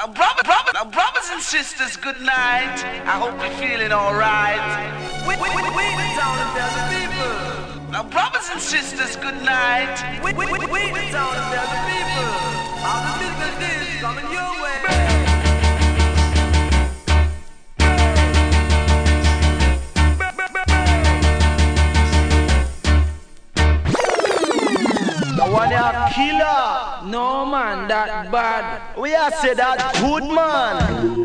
Now, brother, brother, now, brothers and sisters, good night. I hope you're feeling alright. We, we, we, we the town of the people. Now, brothers and sisters, good night. We, we, we, we the town of the people. All the business is coming your way. one a killer. No man, that bad. We are say that good man.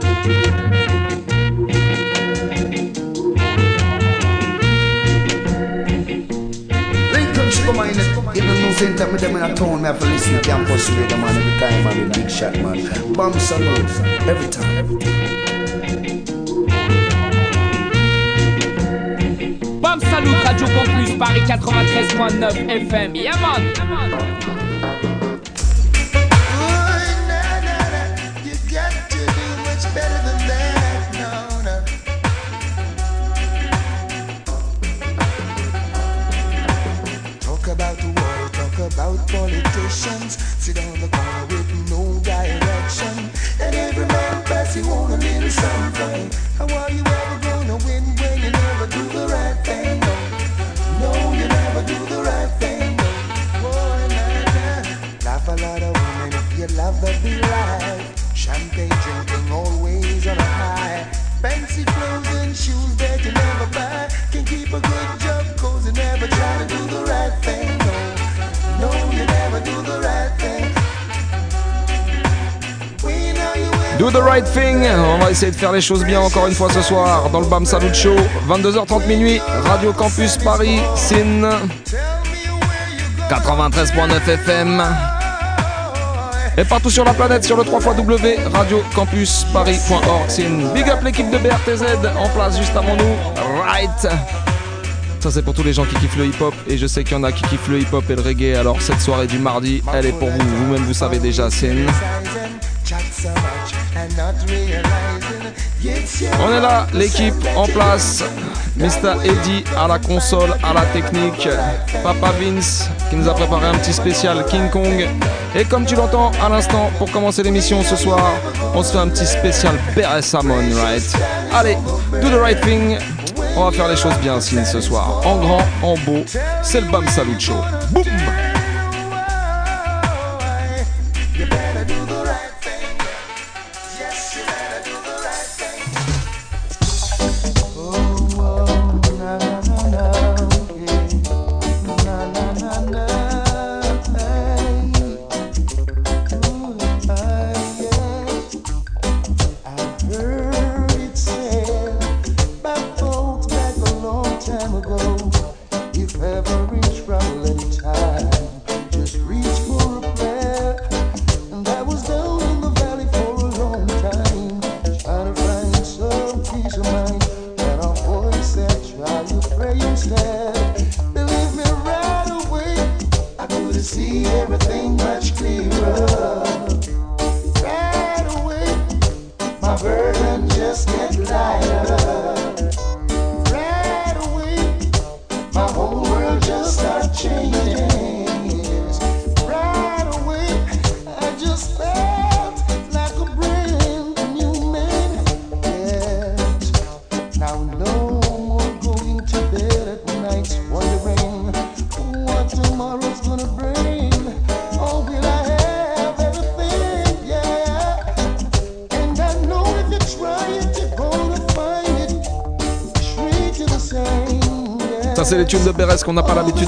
come on in Even no center me them in a town Me have to listen to campus radio man Every time man Big shot man. Bam Salute. Every time. Every time Bam Salute Radio Campus Paris 93.9 FM Yeah man. politicians right thing. On va essayer de faire les choses bien encore une fois ce soir dans le BAM Salut Show. 22h30 minuit, Radio Campus Paris, SIN 93.9 FM. Et partout sur la planète sur le 3 W Radio Campus Paris.org. SIN. Big up l'équipe de BRTZ en place juste avant nous. Right. Ça c'est pour tous les gens qui kiffent le hip-hop et je sais qu'il y en a qui kiffent le hip-hop et le reggae. Alors cette soirée du mardi, elle est pour vous. Vous-même vous savez déjà, SIN. On est là, l'équipe en place. Mr. Eddie à la console, à la technique. Papa Vince qui nous a préparé un petit spécial King Kong. Et comme tu l'entends à l'instant, pour commencer l'émission ce soir, on se fait un petit spécial Beres Samon, right? Allez, do the right thing. On va faire les choses bien, ce soir. En grand, en beau, c'est le Bam Salut Show. Boum!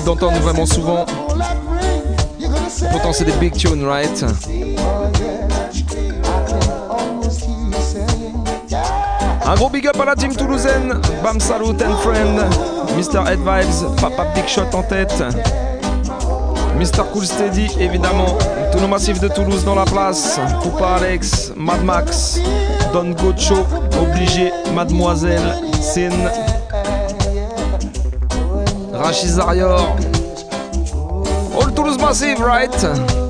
D'entendre vraiment souvent. Pourtant, c'est des big tunes, right? Un gros big up à la team toulousaine. Bam Salut and Friend. Mr. Ed Vibes, Papa Big Shot en tête. Mr. Cool Steady, évidemment. Tous nos massifs de Toulouse dans la place. Coupa Alex, Mad Max, Don Gocho, Obligé, Mademoiselle, Sin. Zarior. All Toulouse Massive, right?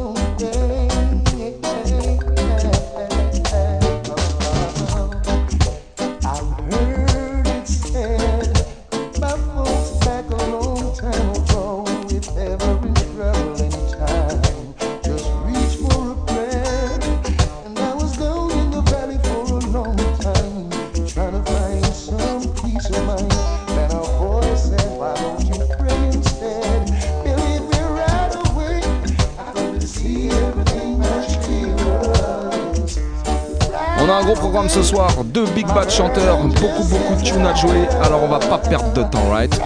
Deux big bad chanteurs, beaucoup beaucoup de tunes à jouer, alors on va pas perdre de temps, right?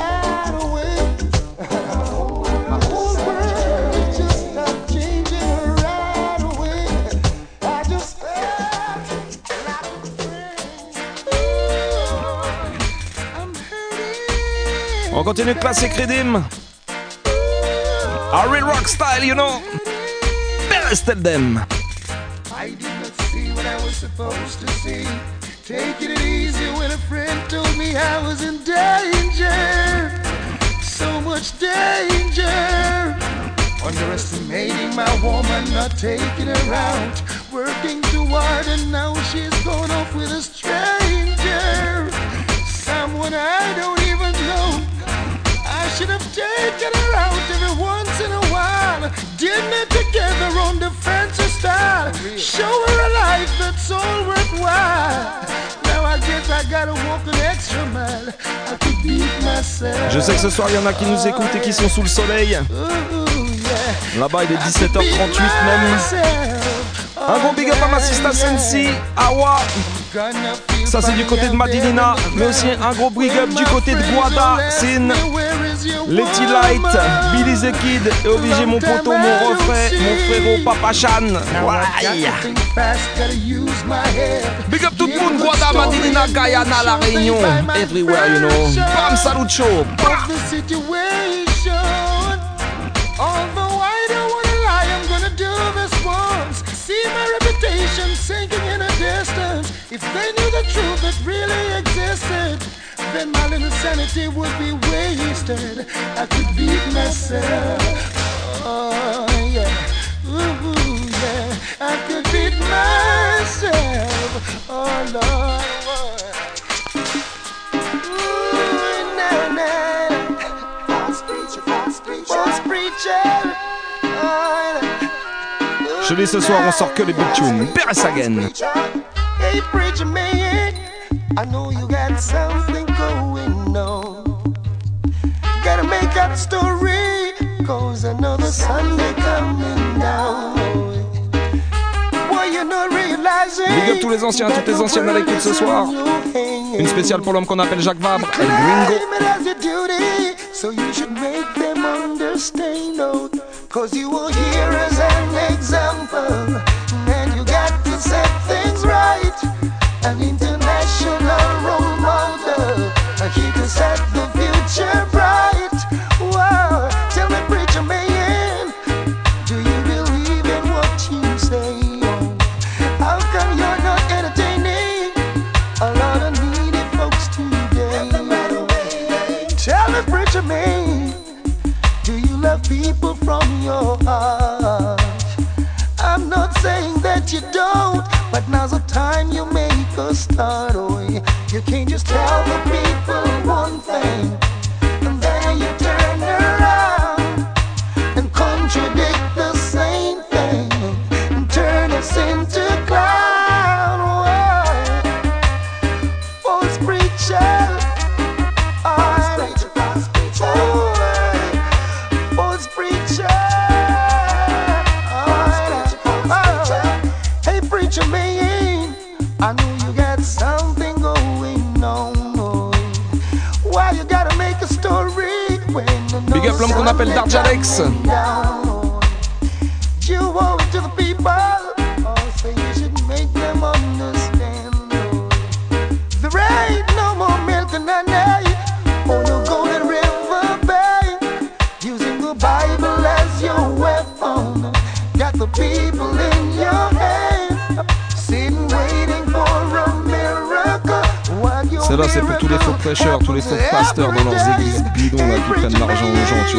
On continue de classer Credim. A real rock style, you know. Best them. I was in danger. So much danger. Underestimating my woman, not taking her out. Working too hard, and now she's gone off with a stranger. Someone I don't even know. I should have taken her out every once in a while. Dinner together on the fancy style. Show her a life that's all worthwhile. Je sais que ce soir il y en a qui nous écoutent et qui sont sous le soleil. Là-bas il est I could 17h38 beat même. Un gros big up à ma sister Sensi, Awa. Ça c'est du côté de Madinina, mais aussi un gros big up du côté de Guada, Sin, Letty Light, Billy the Kid et obligé mon poteau, mon refrain, mon frérot Papa Chan. Big up tout le monde, Guada, Madinina, Guyana, La Réunion, everywhere you know. Bam, salut show. See my reputation sinking in a distance. If they knew the truth that really existed, then my little sanity would be wasted. I could beat myself. Oh yeah. Ooh, yeah. I could beat myself. Oh Lord. Ooh, na, na. False preacher, false preacher. False preacher. Oh, na. Je dis ce soir on sort que les big tunes. Beres again. Hey, preacher man, I know you got something on. Gotta make up a story, cause another Sunday coming down. Big up tous les anciens, toutes les anciennes à l'écoute ce soir. Une spéciale pour l'homme qu'on appelle Jacques Vabre, El Gringo. You can't just tell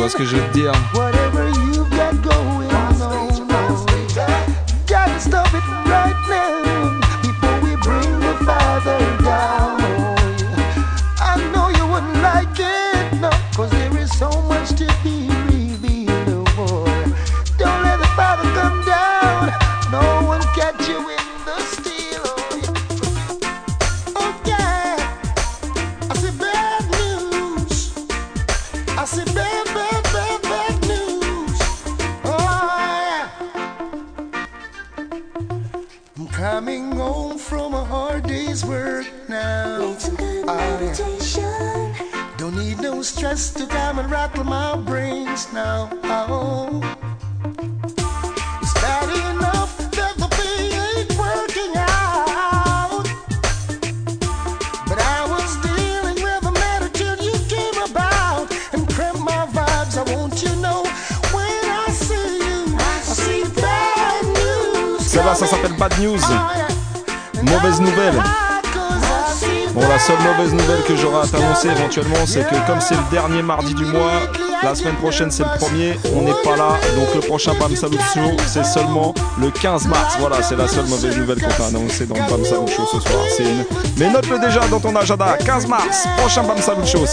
ласка, жив дел. mardi du mois. La semaine prochaine, c'est le premier. On n'est pas là. Donc, le prochain Bam Salut Show, c'est seulement le 15 mars. Voilà, c'est la seule mauvaise nouvelle qu'on t'a annoncée dans le Bam Salut Show ce soir. C'est une. Mais note-le déjà dans ton agenda. 15 mars, prochain Bam Salut Show.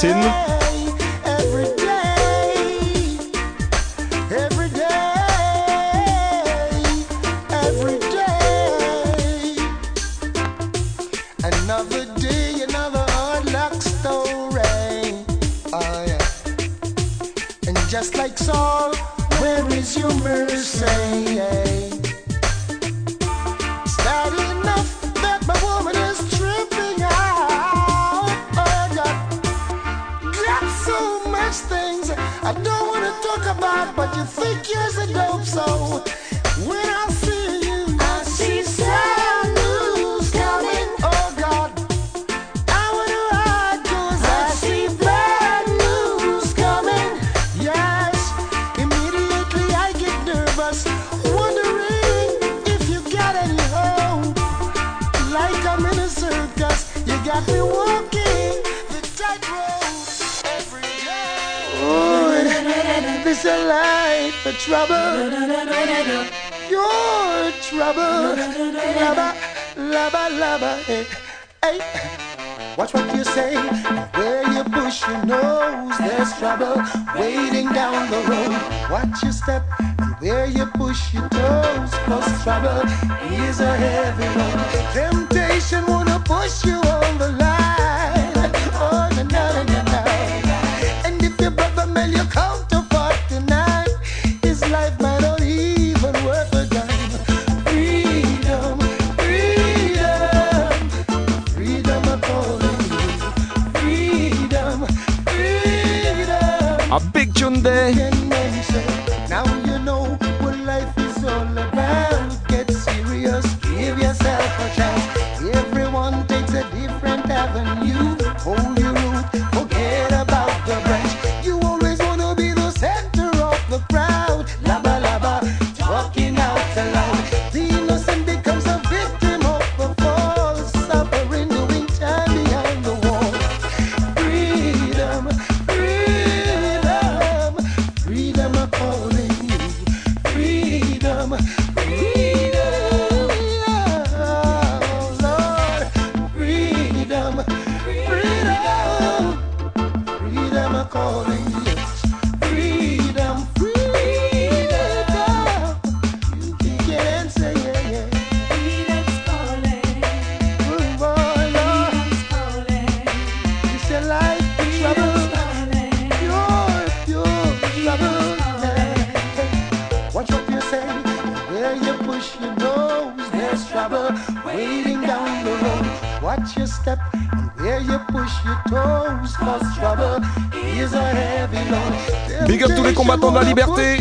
Big up tous les combattants de la liberté.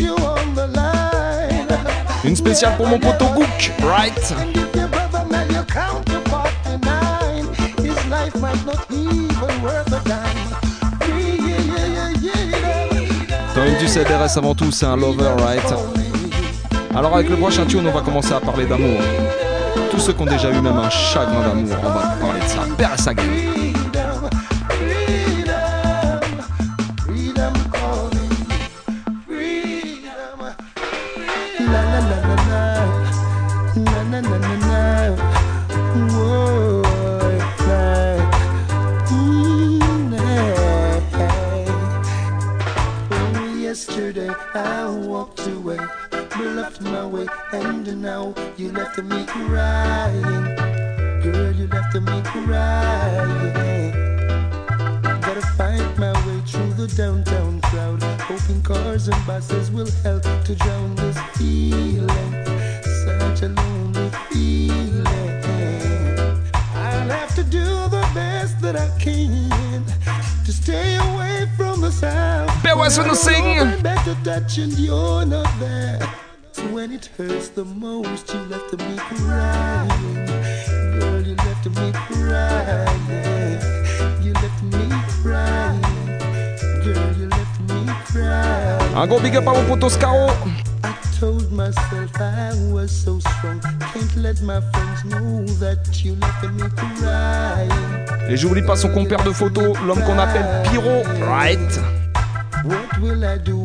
Une spéciale pour mon pote Gook, right? Time du CDRS avant tout, c'est un lover, right? Alors avec le prochain tune, on va commencer à parler d'amour. Tous ceux qui ont déjà eu même un chagrin d'amour, on va parler de ça. Père à sa gueule. And you're not there. When it hurts the most, you left me crying. Girl, you left me crying. You left me crying. Girl, you left me crying. Un gros big up à mon poteau Scaro. I told myself I was so strong. Can't let my friends know that you left me crying. Et j'oublie pas son compère de photo, l'homme qu'on appelle Pyro. Right? What will I do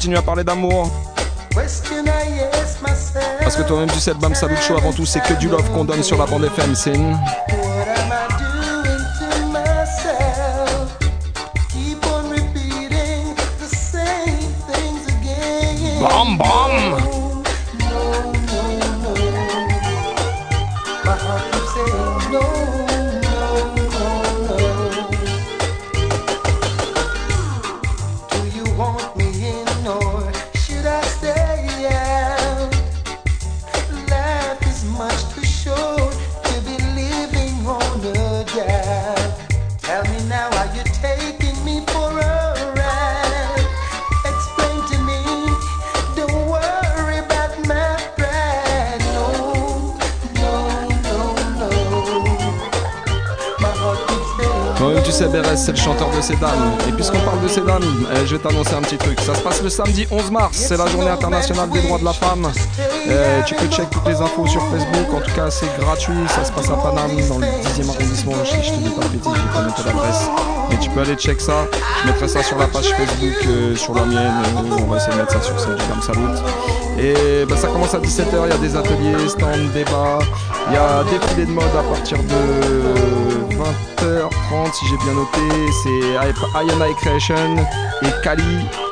continue à parler d'amour. Parce que toi-même, tu sais, le Bam Salut Show avant tout, c'est que du love qu'on donne sur la bande FM. C'est une. What am Et puisqu'on parle de Sedan, eh, je vais t'annoncer un petit truc. Ça se passe le samedi 11 mars, c'est la journée internationale des droits de la femme. Euh, tu peux check toutes les infos sur Facebook, en tout cas c'est gratuit, ça se passe à Paname dans le 10e arrondissement, je, je te dis pas de bêtises, j'ai pas noté l'adresse. Mais tu peux aller check ça, je mettrai ça sur la page Facebook, euh, sur la mienne, euh, on va essayer de mettre ça sur celle du Salut. Et bah, ça commence à 17h, il y a des ateliers, stands, débats, il y a défilé de mode à partir de 20h30 si j'ai bien noté, c'est Ayana Creation et Kali,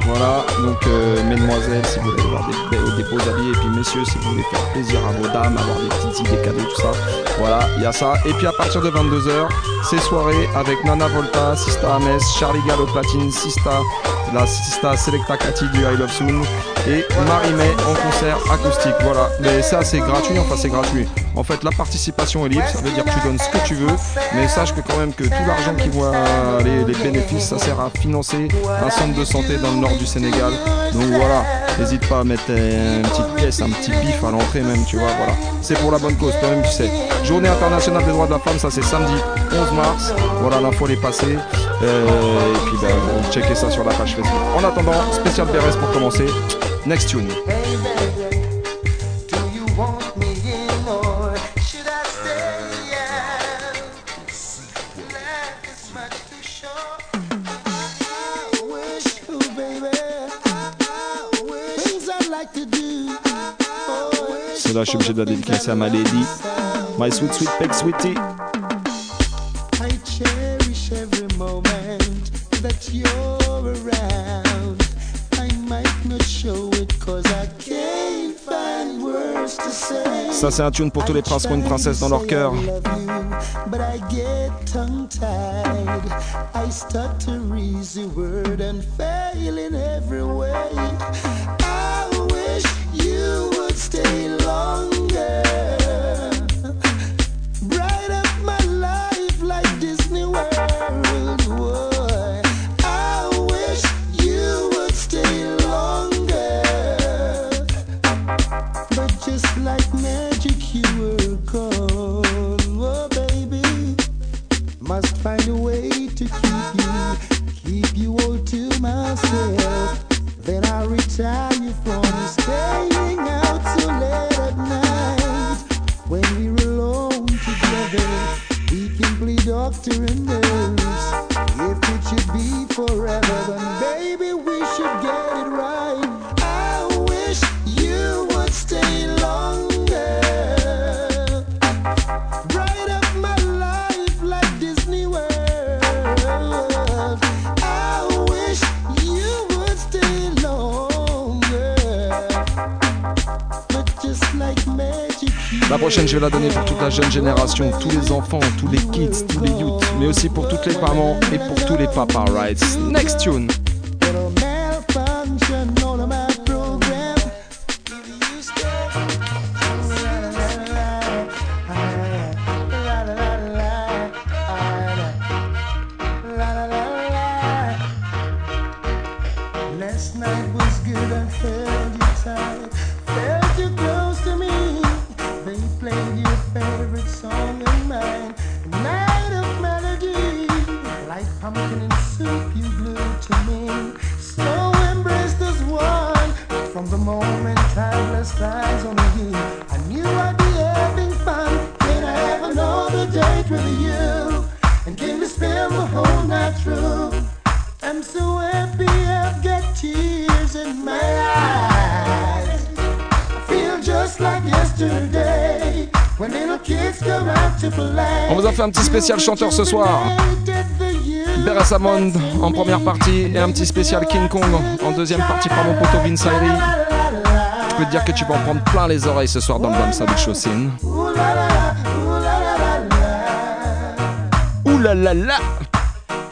voilà, donc euh, mesdemoiselles si vous voulez avoir des, des- des beaux habits et puis messieurs si vous voulez faire plaisir à vos dames, avoir des petites idées cadeaux, tout ça, voilà, il y a ça. Et puis à partir de 22h, c'est soirée avec Nana Volta, Sista Ames, Charlie Gallo Platine, Sista, la Sista Selecta Cathy du I Love Soon et Marie-May en concert acoustique, voilà. Mais ça c'est gratuit, enfin c'est gratuit. En fait la participation est libre, ça veut dire que tu donnes ce que tu veux, mais sache que quand même que tout l'argent qui voit les, les bénéfices, ça sert à financer un centre de santé dans le nord du Sénégal. Donc voilà, n'hésite pas à mettre une petite pièce, un petit bif à l'entrée même, tu vois, voilà. C'est pour la bonne cause, toi-même tu sais. Journée internationale des droits de la femme, ça c'est samedi 11 mars. Voilà, l'info est passée. Euh, et puis ben, checkez ça sur la page Facebook. En attendant, spécial Beres pour commencer. Next tune. Celle-là, je suis obligé de la dédicacer à ma lady. My sweet sweet peg sweetie. I cherish every moment that you're around. I might not show it cause I can't find words to say. Ça c'est un tune pour tous les princes qui ont une princesse dans leur cœur. But I get tongue tied. I stutter easy word and fail in jeune génération, tous les enfants, tous les kids, tous les youths, mais aussi pour toutes les mamans et pour tous les papas, right? Next tune. Spécial chanteur ce soir. Beres en première partie et un petit spécial King Kong en deuxième partie par mon poteau Vince Je peux dire que tu vas en prendre plein les oreilles ce soir dans le Bam Savage Chaussine. Ouh là là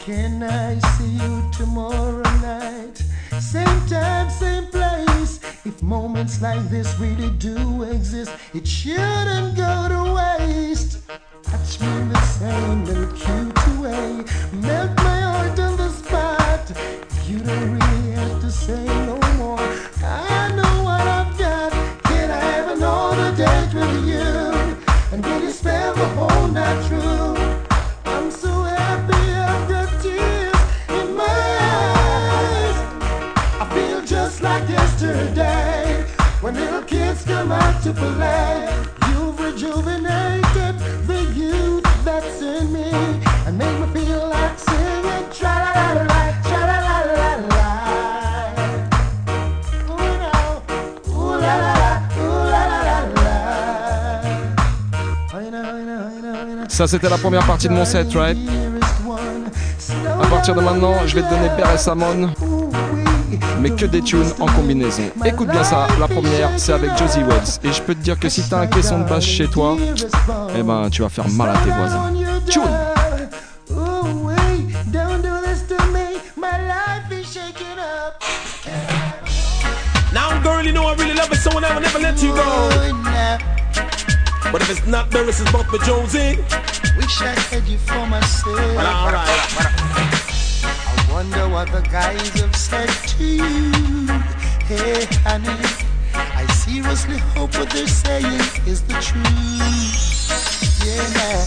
Can I see you tomorrow night? Same time, same place. If moments like this really do exist, it shouldn't go to waste. Have to say no more. I know what I've got. Can I have another date with you? And you spend the whole night? I'm so happy I've got tears in my eyes. I feel just like yesterday when little kids come out to play. You've rejuvenated Ça c'était la première partie de mon set, right? À partir de maintenant, je vais te donner Beres Samon, mais que des tunes en combinaison. Écoute bien ça, la première c'est avec Josie Wells. Et je peux te dire que si t'as un caisson de basse chez toi, eh ben tu vas faire mal à tes voisins. Tune! Love it, never let you go. But if it's not Beres, it's both with Josey. Wish I had you for myself. Well, alright. I wonder what the guys have said to you. Hey, honey, I seriously hope what they're saying is the truth. Yeah,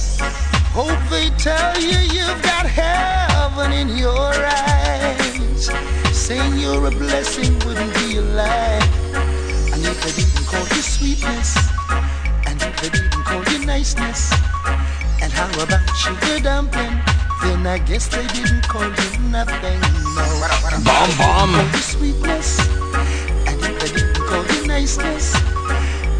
hope they tell you you've got heaven in your eyes. Saying you're a blessing wouldn't be a lie. And if they didn't call you sweetness, they didn't call you niceness, and how about sugar dumpling? Then I guess they didn't call you nothing. No. Bomb bomb. Call you sweetness, and if they didn't call you niceness,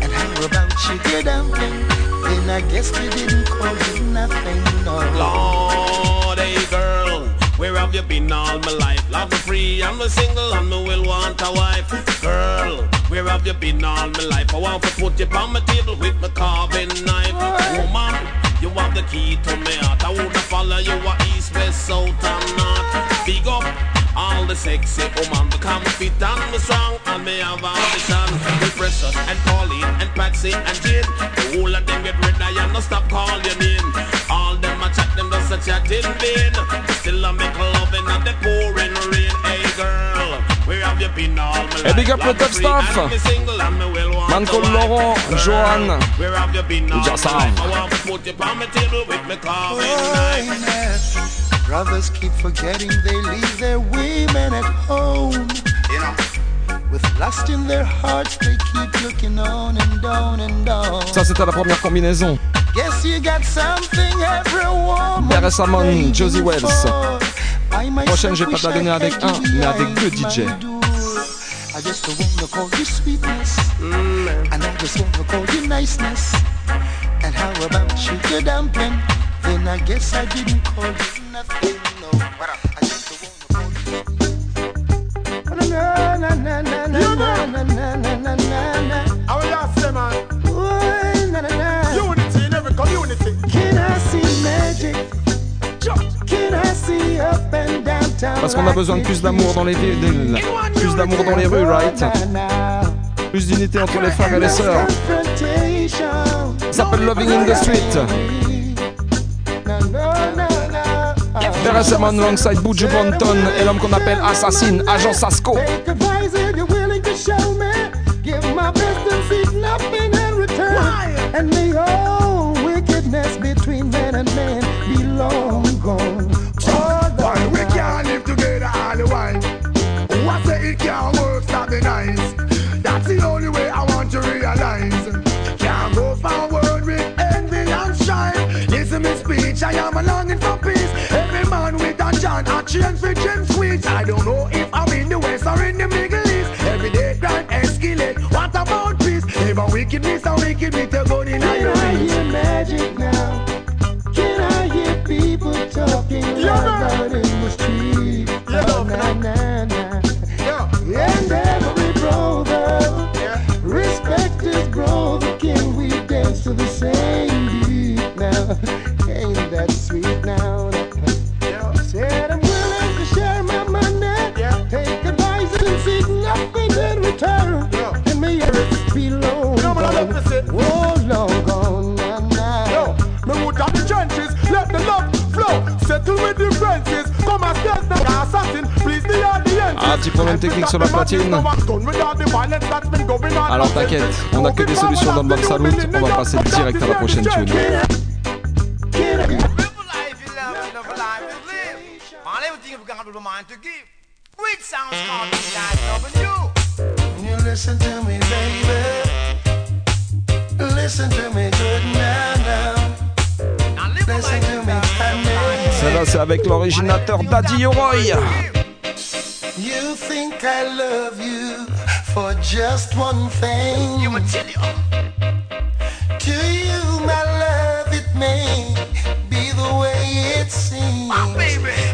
and how about sugar dumpling? Then I guess they didn't call you nothing. No. Girl, where have you been all my life? Love me free, I'm a single and me will want a wife. Girl, where have you been all my life? I want to put you on my table with my carving knife. Woman, you have the key to my heart. I wanna follow you a east, west, south and north. Big up all the sexy woman become fit and me strong and me have ambition. With and Pauline and Patsy and Jane, the whole of them get ready and no stop call your name. All them just a chat in vain. Still I make loving and the pouring rain. Hey girl, where have you been all my life? Hey, big up Love le top me free staff. single and me will want Man a called. Laurent, Girl, Johan, Where have you been all my life? I want to put you on my table with me carving knife. yeah. Brothers keep forgetting they leave their women at home. Ça c'était la première combinaison. Hammond, begging Josie Wells. Prochaine, je vais pas te la wish I donner avec un, you mais avec deux DJ. my door. I just wanna call you sweetness, and I just wanna call you niceness. And how about sugar dumpling? Then I guess I didn't call you nothing. No, I just Parce qu'on a besoin de plus d'amour dans les villes, plus d'amour dans les rues, right? Plus d'unité entre les frères et les sœurs. Ça s'appelle Loving in the Street. There is a man alongside Buju Bonton et l'homme qu'on appelle Assassin, agent Sasco. and may all wickedness between man and man be long gone. Oh, Boy, we can't live together all the while. I say it can't work, stop be nice. That's the only way I want to realize. Can't go forward with envy and shine. Listen me speech, I am longing for peace. Every man with a chant, a change for James. wicked me, so wicked me, in Can I hear magic now? Can I hear people talking about it? petit problème technique sur la platine. Alors t'inquiète, on n'a que des solutions dans le Bam Salut. On va passer direct à la prochaine tune. Celle-là, c'est avec l'originateur Daddy Roy. love you for just one thing. You material. Oh. To you, my love, it may be the way it seems. My baby.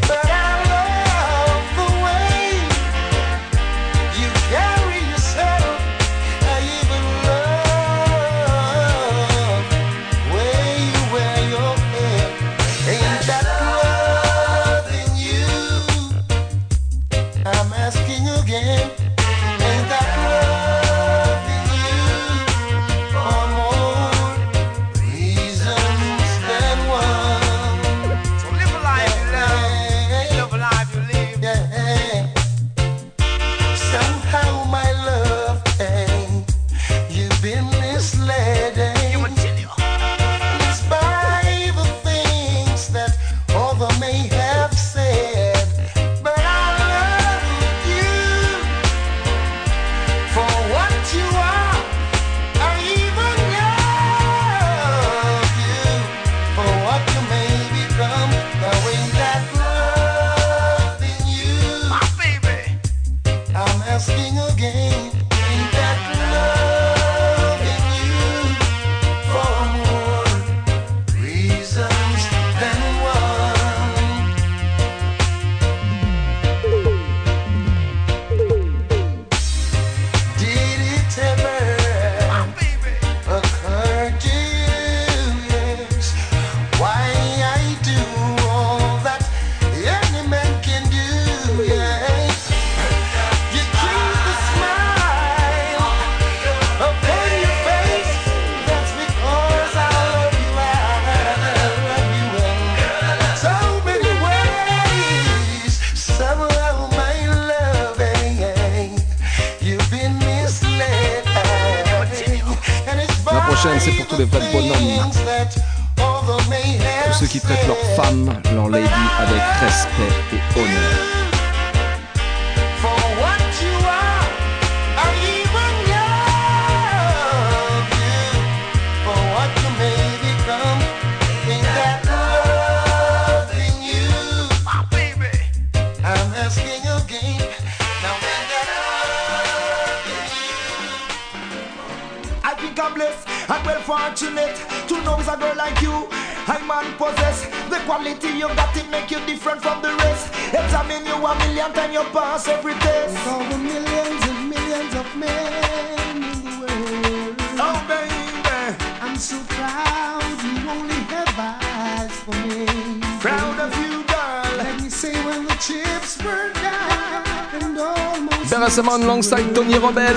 Alongside Tony Rebel.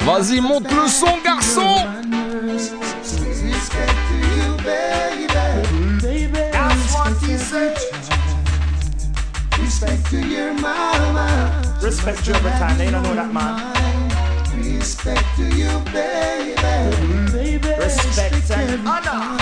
Vas-y, monte le son, garçon. Respect to your mama. Respect you every time, they don't know that man. Respect to you, baby. Respect and honor.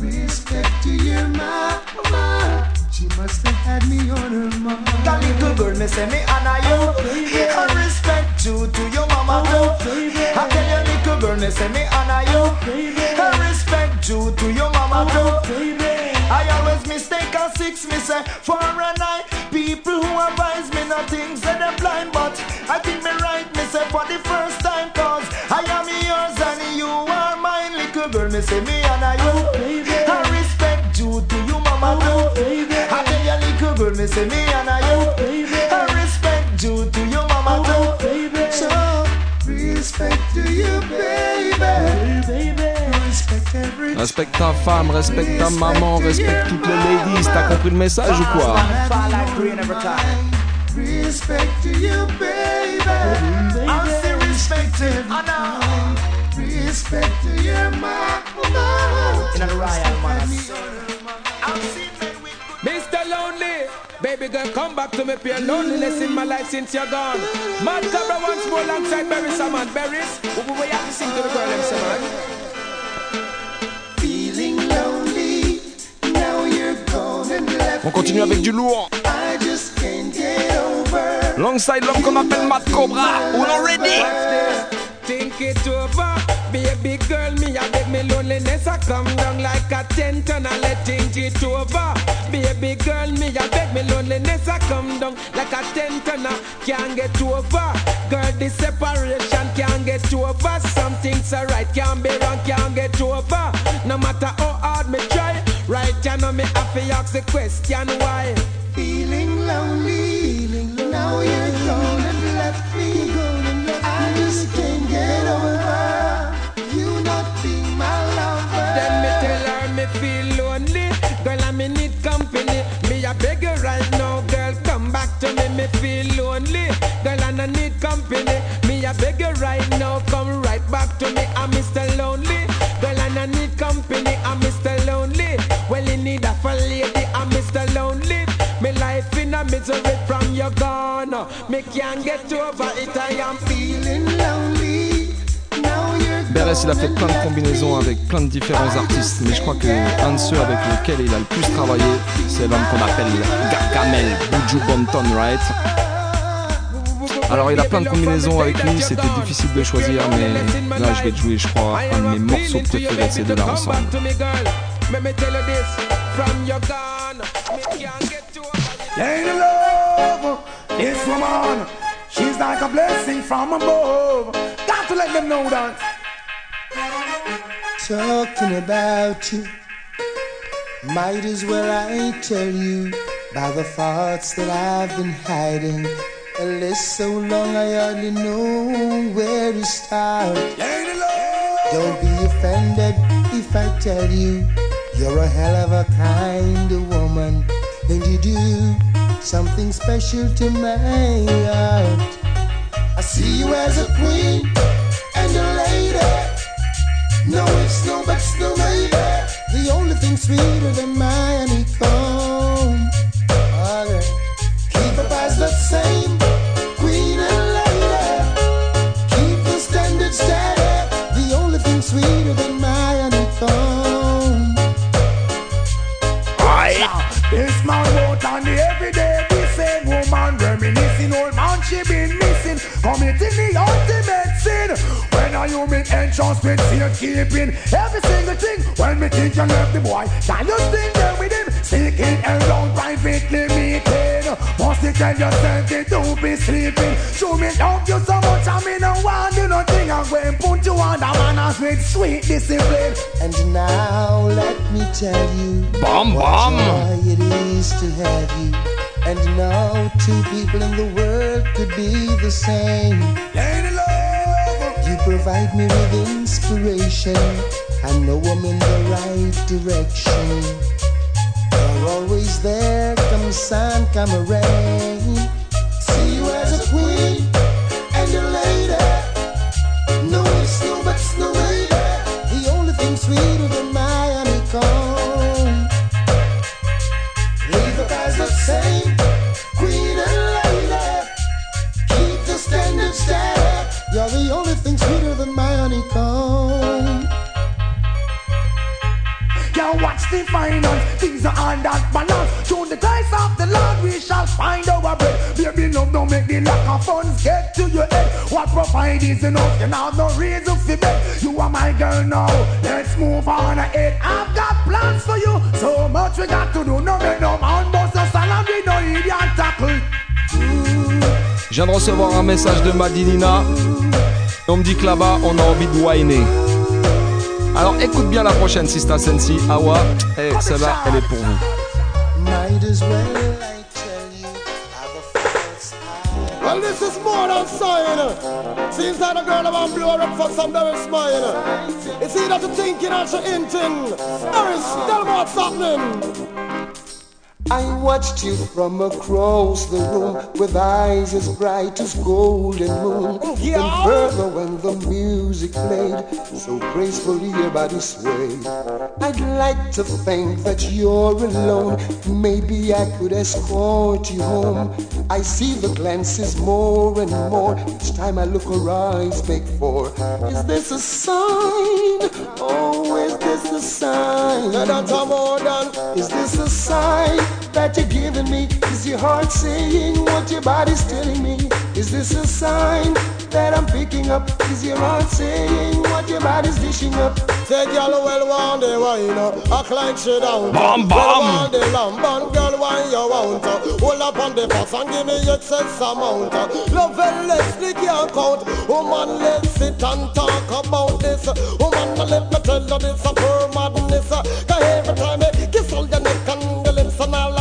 Respect to your mama. She must have had me on her mind. That little girl, me say me honor you. And oh, oh, respect you to your mama too. Baby. I tell you, little girl, me say me honor you. Oh, baby. And respect you to your mama too. Baby. I always mistake a six, me say for a night. People who advise me nothing say they're blind, but I think me right, me say for the first little girl, me say me honor you. I respect you to your mama too. So, respect to you, baby. Respect every Respecte ta femme, respecte ta maman, respecte toutes les ladies. T'as compris le message ou quoi? Respect to you, baby. Respect to your mama. In a royal. Mr. Lonely, baby girl, come back to me. Pure loneliness in my life since you're gone. Mad Cobra once more alongside Berry Saman. Berries, we, have to sing to the girl, them man. Feeling lonely. Now you're gone and left On continue avec du lourd. I just can't get over. Longside l'homme qu'on appelle Matt Cobra. On ready? Think it over, baby girl. Me I beg me loneliness. I come down like a tent and I let think it over. Baby girl, me I beg me loneliness. I come down like a tent and I can't get over. Girl, this separation can't get over. Some things Something's alright, can't be wrong, can't get over. No matter how hard me try, right? You know me have to ask the question why. Feeling lonely. Now you're gone me. Feel lonely. Girl, and I need company. Me a beg you right now, come right back to me. I'm Mr. Lonely. Girl, and I need company. I'm Mr. Lonely. Well, in need of a lady. I'm Mr. Lonely. Me life in a misery from you gone. Me can't get over it. I am Feeling lonely. Il a fait plein de combinaisons avec plein de différents artistes, mais je crois que un de ceux avec lesquels il a le plus travaillé, c'est l'homme qu'on appelle Gargamel, Buju Banton, right? Alors il a plein de combinaisons avec lui, c'était difficile de choisir, mais là je vais te jouer, je crois, un de mes morceaux préférés de ces deux-là ensemble. She's like a blessing from above. Let them know that. Talking about you. Might as well I tell you by the thoughts that I've been hiding. A list so long I hardly know where to start. Don't be offended if I tell you you're a hell of a kind of woman, and you do something special to my heart. I see you as a queen and a lady. No it's no but no maybe. The only thing sweeter than my honeycomb. When are you mean entrance with safekeeping every single thing when me think you left the boy can you still there with him sneaking around privately meeting must you tell yourself you don't be sleeping show me love you so much I mean no want do nothing I'm going put you on the manners with sweet discipline And now let me tell you Bam, what bam. joy it is to have you. And no two people in the world could be the same. Lady love You provide me with inspiration. and know I'm in the right direction. You're always there, come sun, come rain. See you as a queen and a lady. No snow, but snow lady. The only thing sweeter than my honeycomb. Leave it as the same, You're the only thing sweeter than my honeycomb. Can watch the finance, things are on that balance. Through the grace of the Lord, we shall find our bread. Baby, love don't make the lack of funds get to your head. What provide is enough, you have no reason for bed. You are my girl now, let's move on ahead. I've got plans for you, so much we got to do. No make no man bust a salary, no idiot tackle. Je viens de recevoir un message de Madinina. Et on me dit que là-bas, on a envie de whiner. Alors écoute bien la prochaine, Sista Sensi. Awa, hey, celle-là, elle est pour vous. Might as well I tell you have a false eye. Well, this is more than sign. Seems like a girl about blow up for some very smile. It's either to thinking or to hinting. Harris, tell me what's happening. I watched you from across the room with eyes as bright as golden moon. Then further when the music played, so gracefully your body swayed. I'd like to think that you're alone. Maybe I could escort you home. I see the glances more and more. Each time I look, her eyes make four. Is this a sign? Oh, is this a sign? Yeah, that's a more. Is this a sign that you're giving me? Is your heart saying what your body's telling me? Is this a sign that I'm picking up? Is your heart saying what your body's dishing up? Say, girl, well, one day, wine, act like she down. Bam, Well, bam. one day, lamb, and girl, why you want? Eh? Hold up on the bus and give me excess amount. Eh? Love and Leslie can't count. Woman, let's sit and talk about this. Woman, let me tell you this a pure madness. Cause every time I kiss all your neck and the lips and all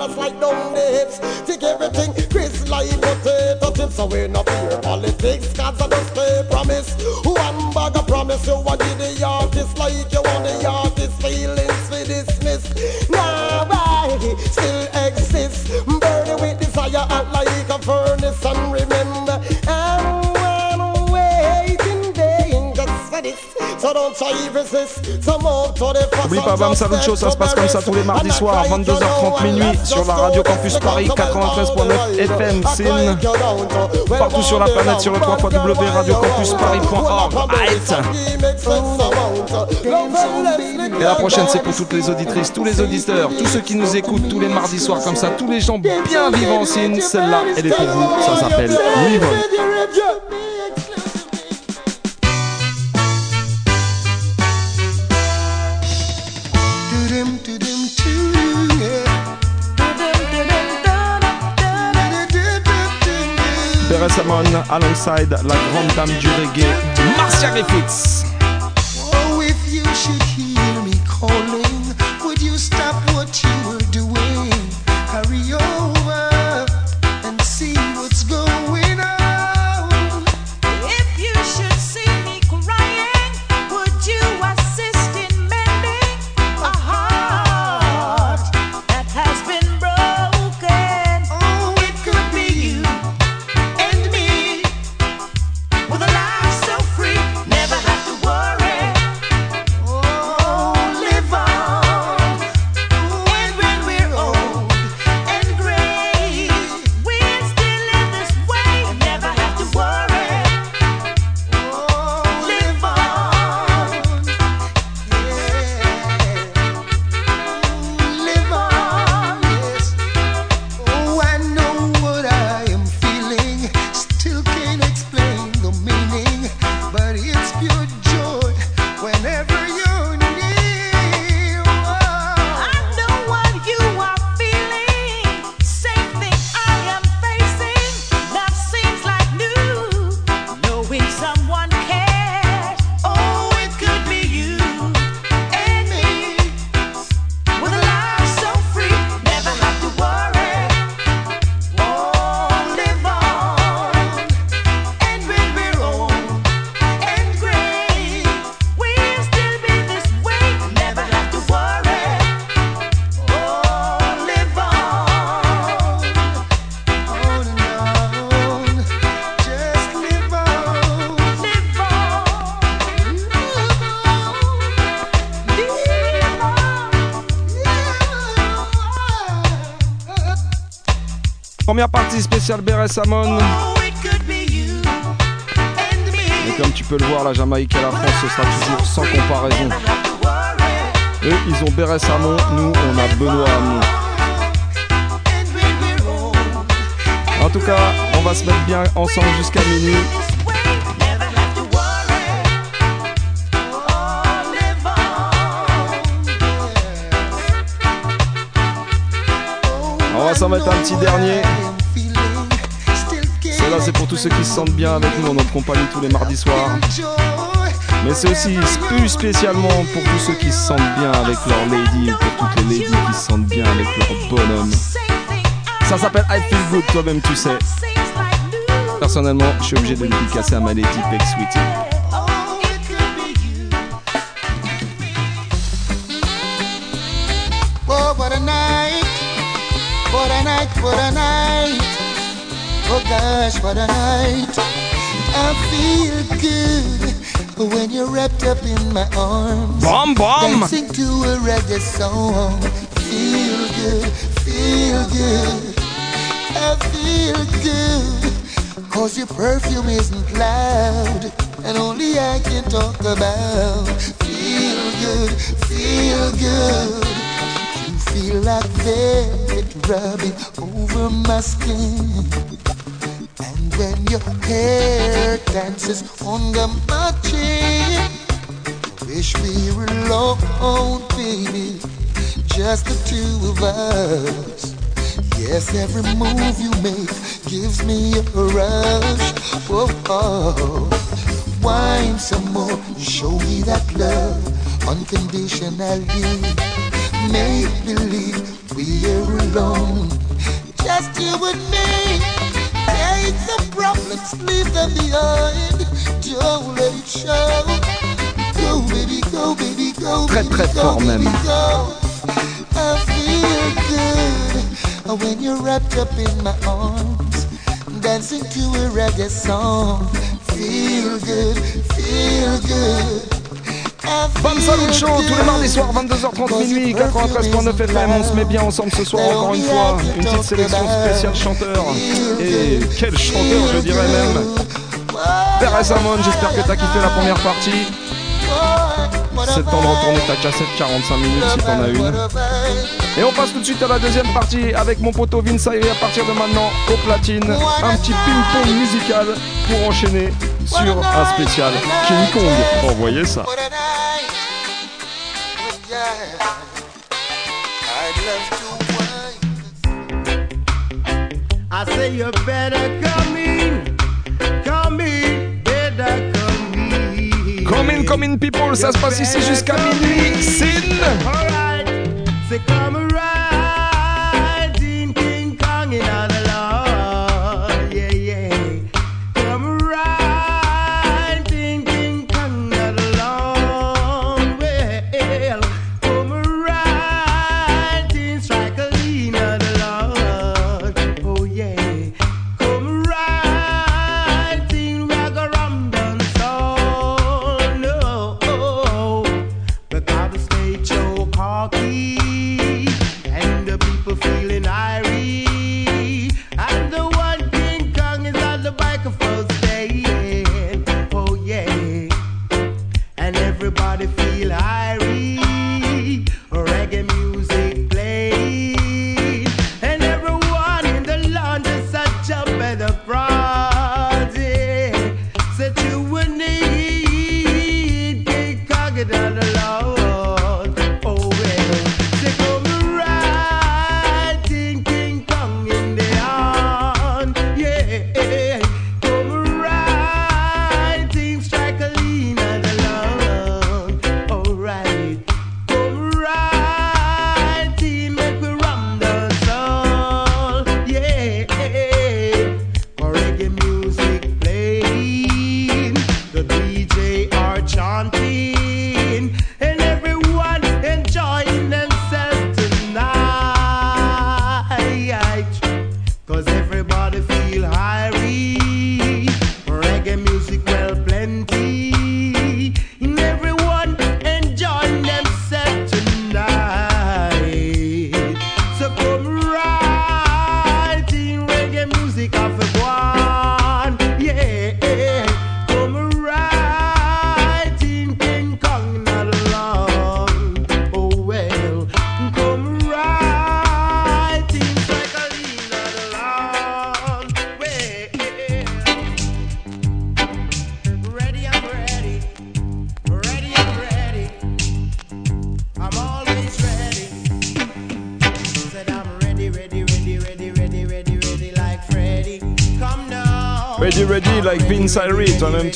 and I slide down hips. Take everything, Chris like potato chips. So we not fear politics, cause I just stay promise. One bag of promise you want the artist like you want the artist first N'oublie pas, Bam Salut Show, ça se passe comme ça tous les mardis soirs, 22h30 minuit, sur la radio Campus Paris 93.9 FM, Sin. Partout sur la planète, sur le www.radiocampusparis.org. Right. Et la prochaine, c'est pour toutes les auditrices, tous les auditeurs, tous ceux qui nous écoutent tous les mardis soirs comme ça, tous les gens bien vivants Sin. Celle-là, elle est pour vous. Ça s'appelle Live Amon alongside la grande dame du reggae, Marcia Griffiths. Oh, Première partie spéciale Beres Samon. Et comme tu peux le voir, la Jamaïque et la France, ce sera toujours sans comparaison. Eux, ils ont Beres Hamon, nous, on a Benoît Hamon. En tout cas, on va se mettre bien ensemble jusqu'à minuit. On va s'en mettre un petit dernier. C'est pour tous ceux qui se sentent bien avec nous en notre compagnie tous les mardis soirs. Mais c'est aussi plus spécialement pour tous ceux qui se sentent bien avec leur lady pour toutes les ladies qui se sentent bien avec leur bonhomme. Ça s'appelle I Feel Good, toi-même tu sais. Personnellement, je suis obligé de le dédicacer à ma lady Beck Sweetie. Oh. What a night, what a night. Oh gosh, what a night. I feel good when you're wrapped up in my arms. Bomb, bomb. Dancing to a reggae song. Feel good, feel good. I feel good. Cause your perfume isn't loud. And only I can talk about. Feel good, feel good. You feel like velvet rubbing over my skin. When your hair dances under my chin, wish we were alone, baby, just the two of us. Yes, every move you make gives me a rush. Whoa, oh. wine some more, show me that love unconditionally. Make believe we're alone, just you and me. Take the problems, leave them behind. Don't let it show. Go, baby, go, baby, go. Très, baby, très go, fort baby, même. go. I feel good when you're wrapped up in my arms, dancing to a reggae song. Feel good, feel good. Bam Show tous les mardis soirs 22h30 minuit 93.9 FM on se met bien ensemble ce soir encore une fois. Une petite sélection spéciale chanteur. Et quel chanteur je dirais même. Père Samon j'espère que t'as kiffé la première partie. C'est le temps de retourner ta cassette 45 minutes si t'en as une. Et on passe tout de suite à la deuxième partie avec mon poteau Vince Ayre à partir de maintenant au platine. Un petit ping-pong musical pour enchaîner sur un spécial King Kong. Envoyez ça people, ça se passe ici jusqu'à minuit. Sin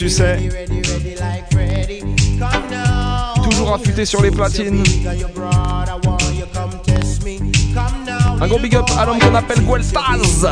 tu sais. Toujours affûté sur les platines. Un gros big up à l'homme qu'on appelle Gueltaz.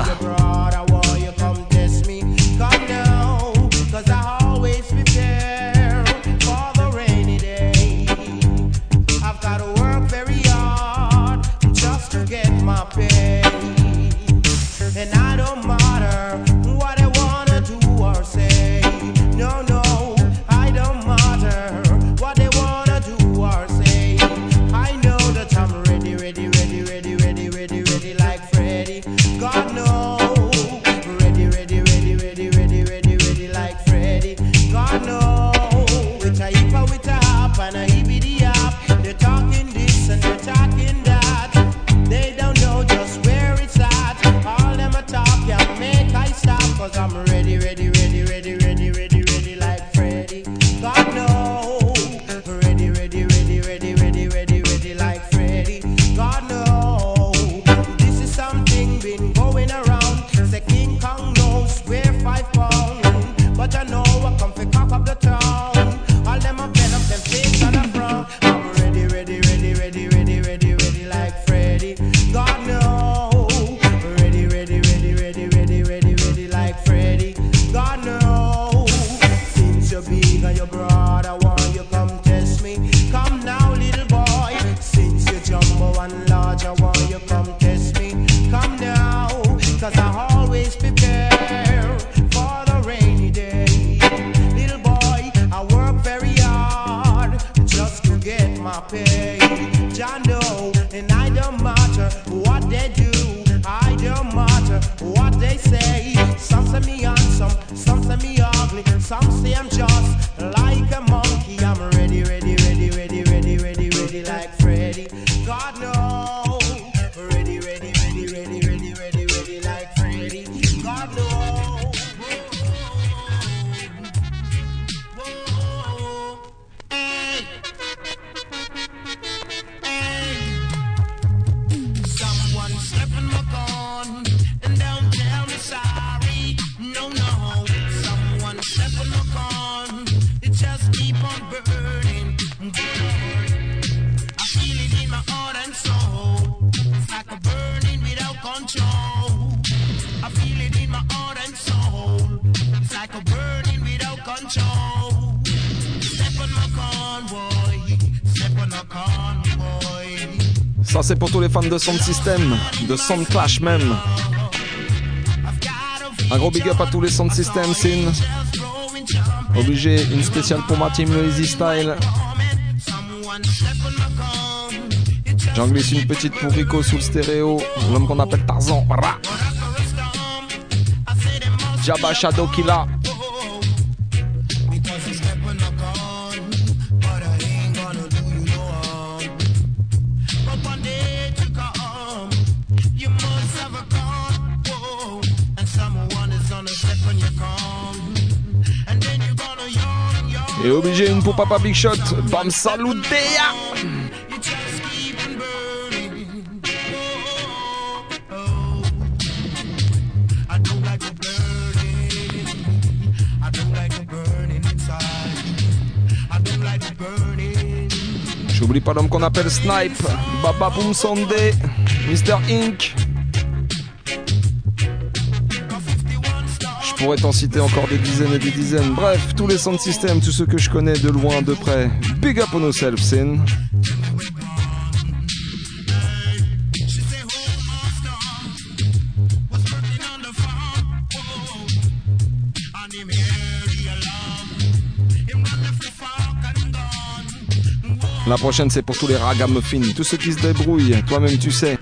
de Sound System, de Sound Clash même. Un gros big up à tous les Sound System, Sin. Obligé, une spéciale pour ma team, le Easy Style. J'en glisse une petite pour Rico sous le stéréo, l'homme qu'on appelle Tarzan. Jabba Shadow Killa. Et obligé une pour Papa Big Shot. Bam salutea. J'oublie pas l'homme qu'on appelle Snipe, Baba Boom Sunday, Mr. Inc. pourrait t'en citer encore des dizaines et des dizaines. Bref, tous les sound systems, tous ceux que je connais de loin, de près. Big up on ourselves, sin. La prochaine, c'est pour tous les ragamuffins, tous ceux qui se débrouillent. Toi-même, tu sais.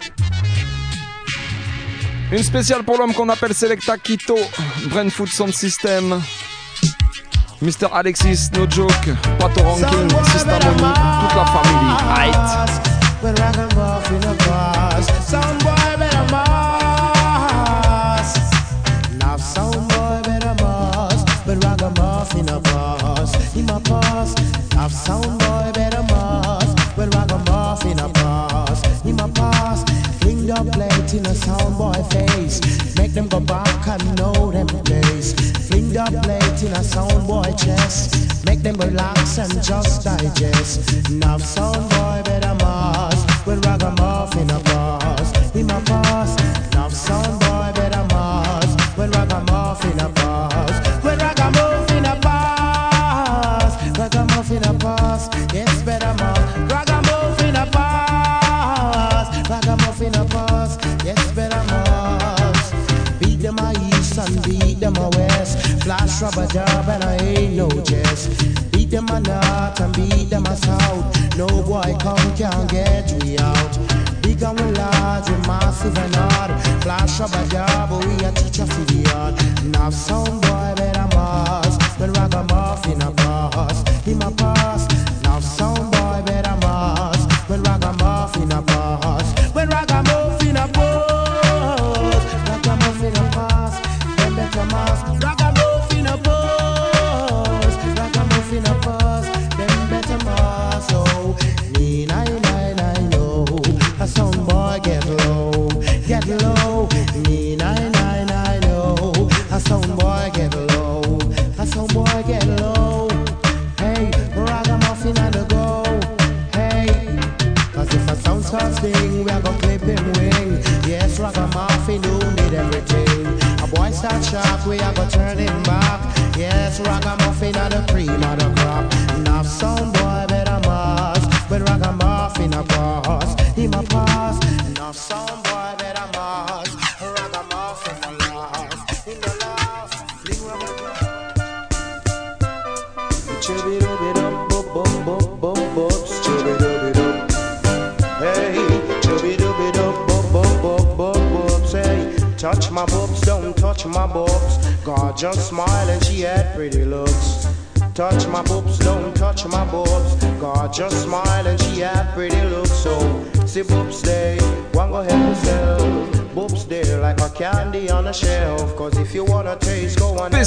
Une spéciale pour l'homme qu'on appelle Selecta Kito, Quito, Brentfoot Sound System, Mr. Alexis, No Joke, Pato Ranking, Sister Moni, toute la famille. Right. Plate in a sound boy face. Make them go back and know them place. Fling up plate in a sound boy chest. Make them relax and just digest. Now sound boy better mass. When ragamuffin a pass. In a pass. Now sound rubber job and I ain't no jest. Beat them a north and beat them a south. No boy come can't get we out. Big and we large, we massive and hard. Flash rubber job, but we a teacher for the art. Now some boy better mass. When ragamuffin a pass, him a pass. Now some boy better mass. When ragamuffin a pass,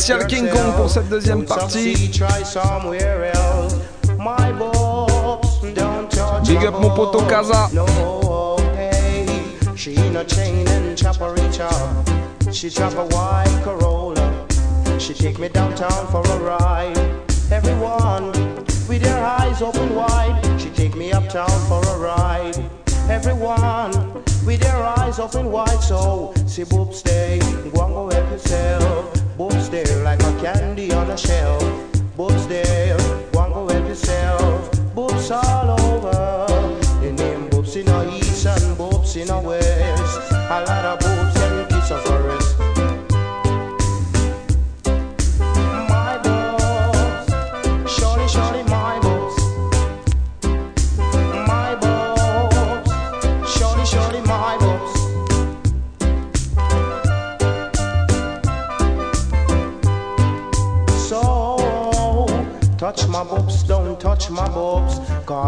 Spécial King Kong pour cette deuxième partie. succeed, try somewhere else. My boobs, don't touch Big up mon boobs. Kaza. She in a chain and chopper reach up. She chop a white Corolla. She take me downtown for a ride. Everyone with their eyes open wide. She take me uptown for a ride. Everyone with their eyes open wide. So see boobs stay, go and go help yourself. There like a candy on a shelf. Boobs there, and go help yourself. Boobs all over. The name boobs in the east and boobs in the west. A lot of boobs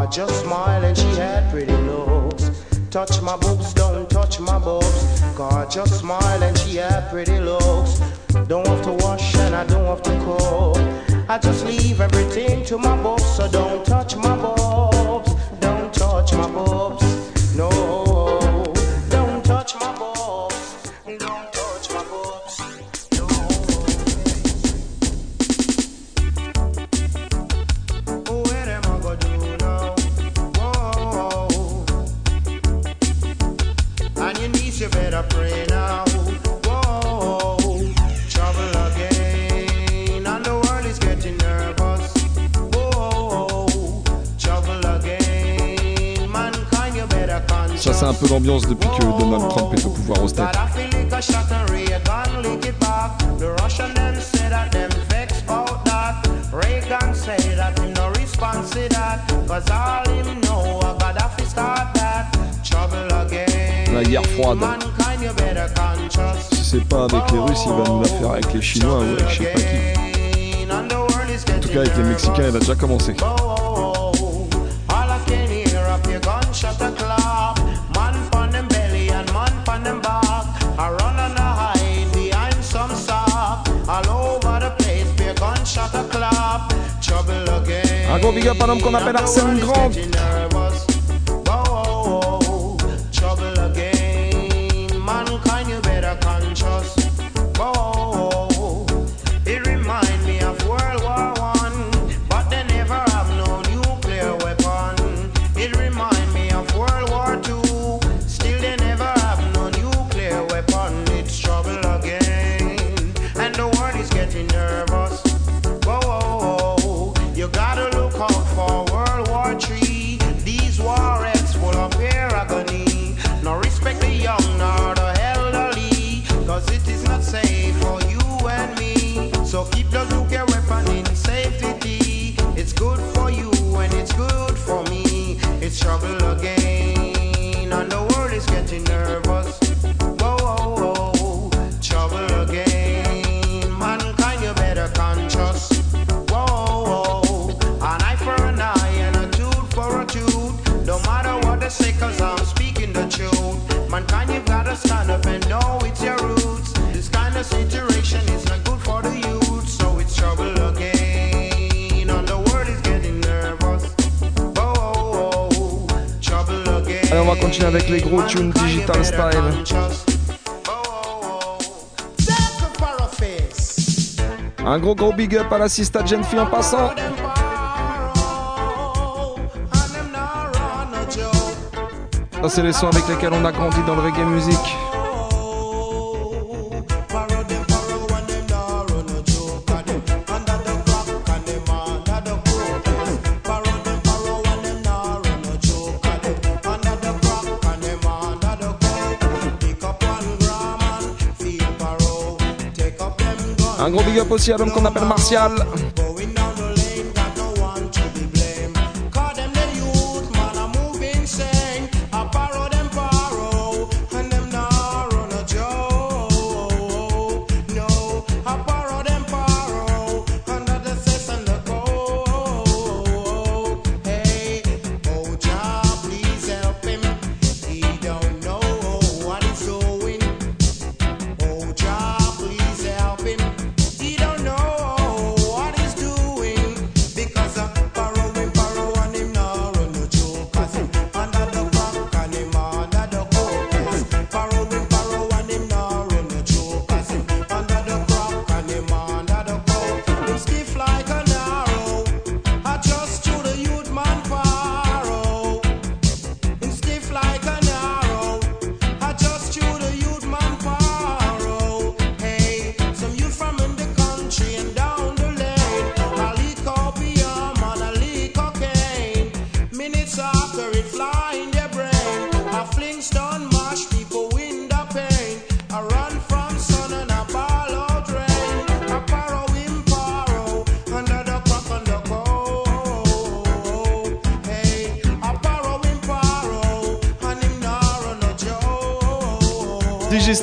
God just smile and she had pretty looks. Touch my boobs, don't touch my boobs. God just smile and she had pretty looks. Don't have to wash and I don't have to cook. I just leave everything to my boobs, so don't touch my boobs. Cause all him know a Gaddafi start that. Trouble again. La guerre froide. Si c'est pas avec les Russes, il va nous la faire avec les Chinois ou avec qui. En tout cas, avec les Mexicains, elle a déjà commencé. Un gros big up un homme qu'on appelle Arsène Grand. digital style. Un gros gros big up à la sista jeune en passant. Ça c'est les sons avec lesquels on a grandi dans le reggae musique. gros big up aussi à l'homme qu'on appelle Martial.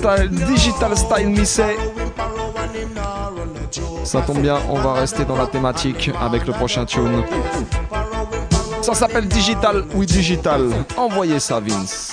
Digital Style Missé. Ça tombe bien, on va rester dans la thématique avec le prochain tune. Ça s'appelle Digital, oui Digital. Envoyez ça Vince.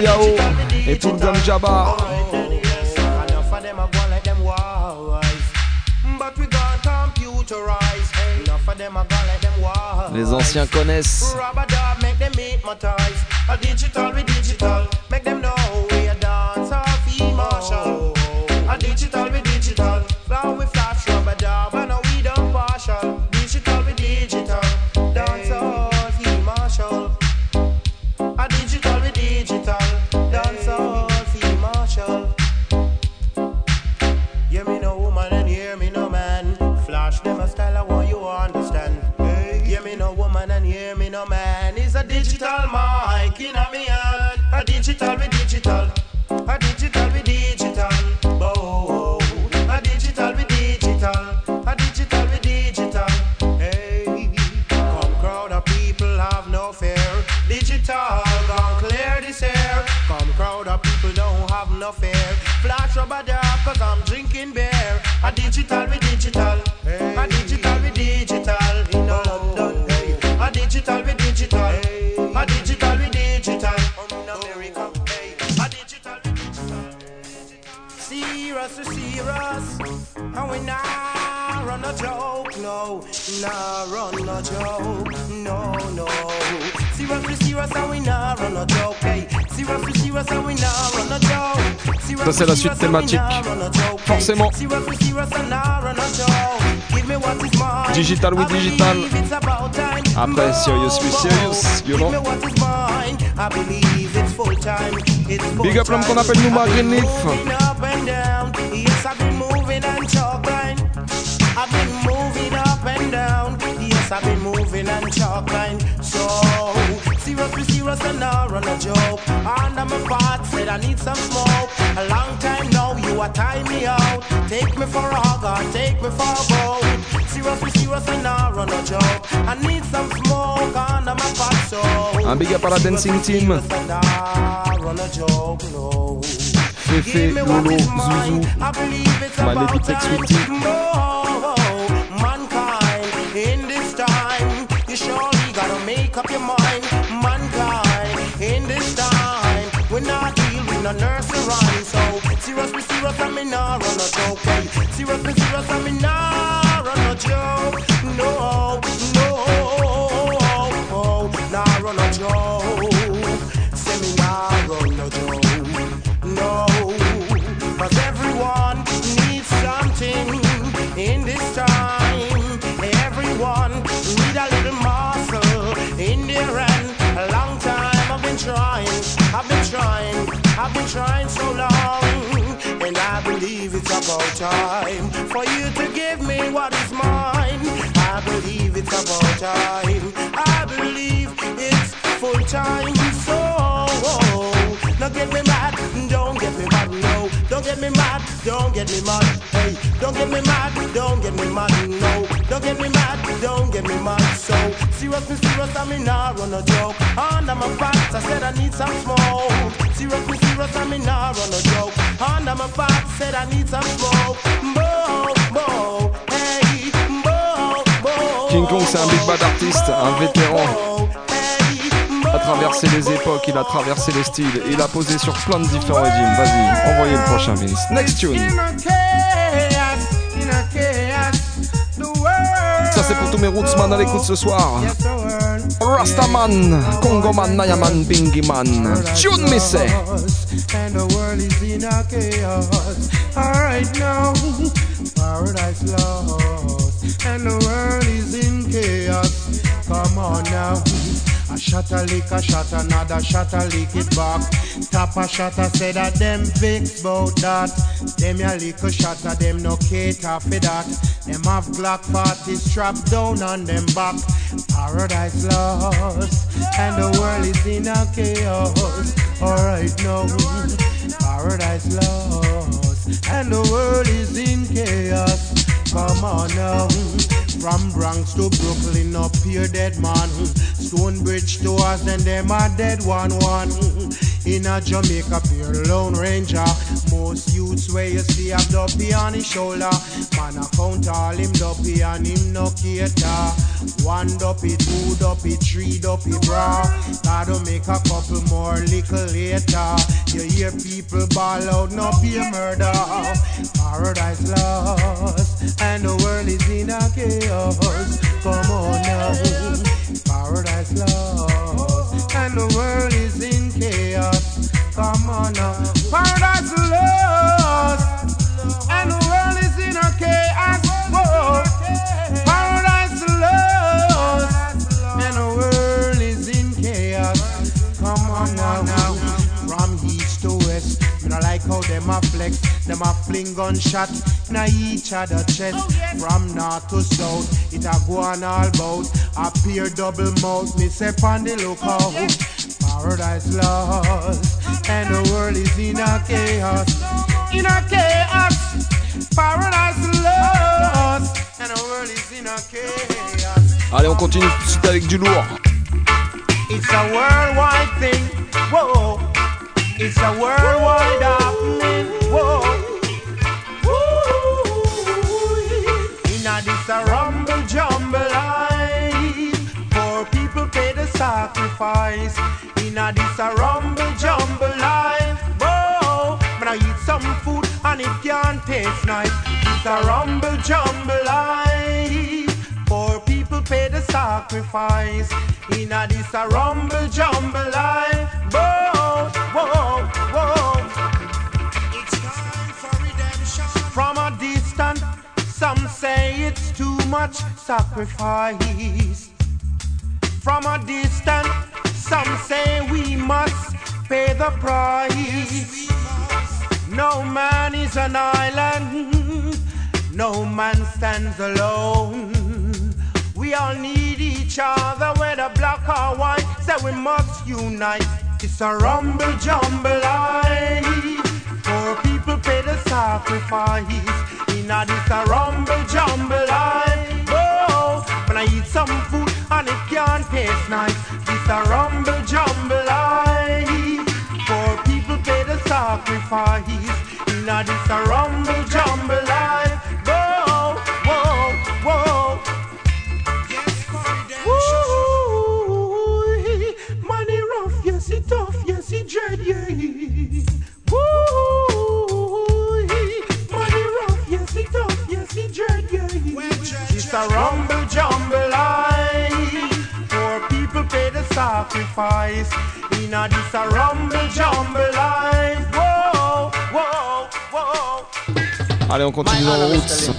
pour Yao et pour Gamjaba. Les anciens connaissent. c'est la suite thématique. Forcément. Digital oui digital. Après Serious with Serious, you know. Big up l'homme qu'on appelle nous Green Leaf. Serious, be serious and not run a joke. Under my part, said I need some smoke. A long time now, you are tying me out. Take me for a hug or take me for a boat. Serious, be serious and not run a joke. I need some smoke under my part, so. Un big up à la dancing team. And not run a joke, no. Fefe, Lolo, Zouzou, I believe not deal with no nursery rhyme. So, serious, be serious, I mean, not run a joke. Hey, serious, be serious, I mean, not run a joke. No, about time for you to give me what is mine. I believe it's about time. I believe it's full time. So get me mad, don't get me mad. Hey, don't get me mad, don't get me mad, no. Don't get me mad, don't get me mad. So serious, serious, I run a joke. I said I need some smoke. Serious, serious, I run a joke. Said I need some smoke. King Kong, c'est un big bad artiste, un vétéran. A traversé les époques, il a traversé les styles, il a posé sur plein de différents régimes. Vas-y, envoyez le prochain Vince. Next tune. Ça c'est pour tous mes rootsman à l'écoute ce soir. Rastaman, Congoman, Nayaman, Bingiman. Tune me say. and the world is in a chaos. Alright now, paradise lost, and the world is in chaos. Come on now. Shot a lick, a shot another shot a lick it back. Tap a shot say that them vex bout that. Them ya lick a shot a them no cater for that. Them have Glock 40 strapped down on them back. Paradise lost, and the world is in a chaos. Alright now, paradise lost, and the world is in chaos. Come on now, from Bronx to Brooklyn, up here dead man. Stonebridge to us, and them a dead one one. In a Jamaica, pure Lone Ranger. Most youths where you see have dopey on his shoulder. Man, I count all him dopey and him no cater. One dopey, two dopey, three dopey bra. Gotta make a couple more little later. You hear people ball out, no be a murder. Paradise lost, and the world is in a chaos. Come on now, paradise lost, and the world is in chaos. Come on now, paradise lost, like how them a flex. Them a fling gunshot na each other chest. Oh, From north to south, it a go on all bout. A peer double mouth, me say on the lookout. Oh, paradise lost, and the world is in a chaos. In a chaos, paradise lost, and the world is in a chaos. Allez, on continue tout de suite avec du lourd. It's a worldwide thing. Whoa. It's a worldwide happening. Whoa. In a this a rumble jumble life. Poor people pay the sacrifice. In a this a rumble jumble life. Whoa. When I eat some food and it can't taste nice. It's a rumble jumble life. Poor people pay the sacrifice. In a this a rumble jumble life. Whoa, whoa, whoa. It's time for redemption. From a distance, some say it's too much sacrifice. From a distance, some say we must pay the price. No man is an island, no man stands alone. We all need each other, whether black or white. So we must unite. It's a rumble jumble life. Poor people pay the sacrifice. In a this a rumble jumble life. Oh, when I eat some food and it can't taste nice. This a rumble jumble life. Poor people pay the sacrifice. In a this a rumble jumble life. A rumble jumble life. Poor people pay the sacrifice. In a this a rumble jumble life. Whoa, whoa, whoa. Allez, on continue dans le roots.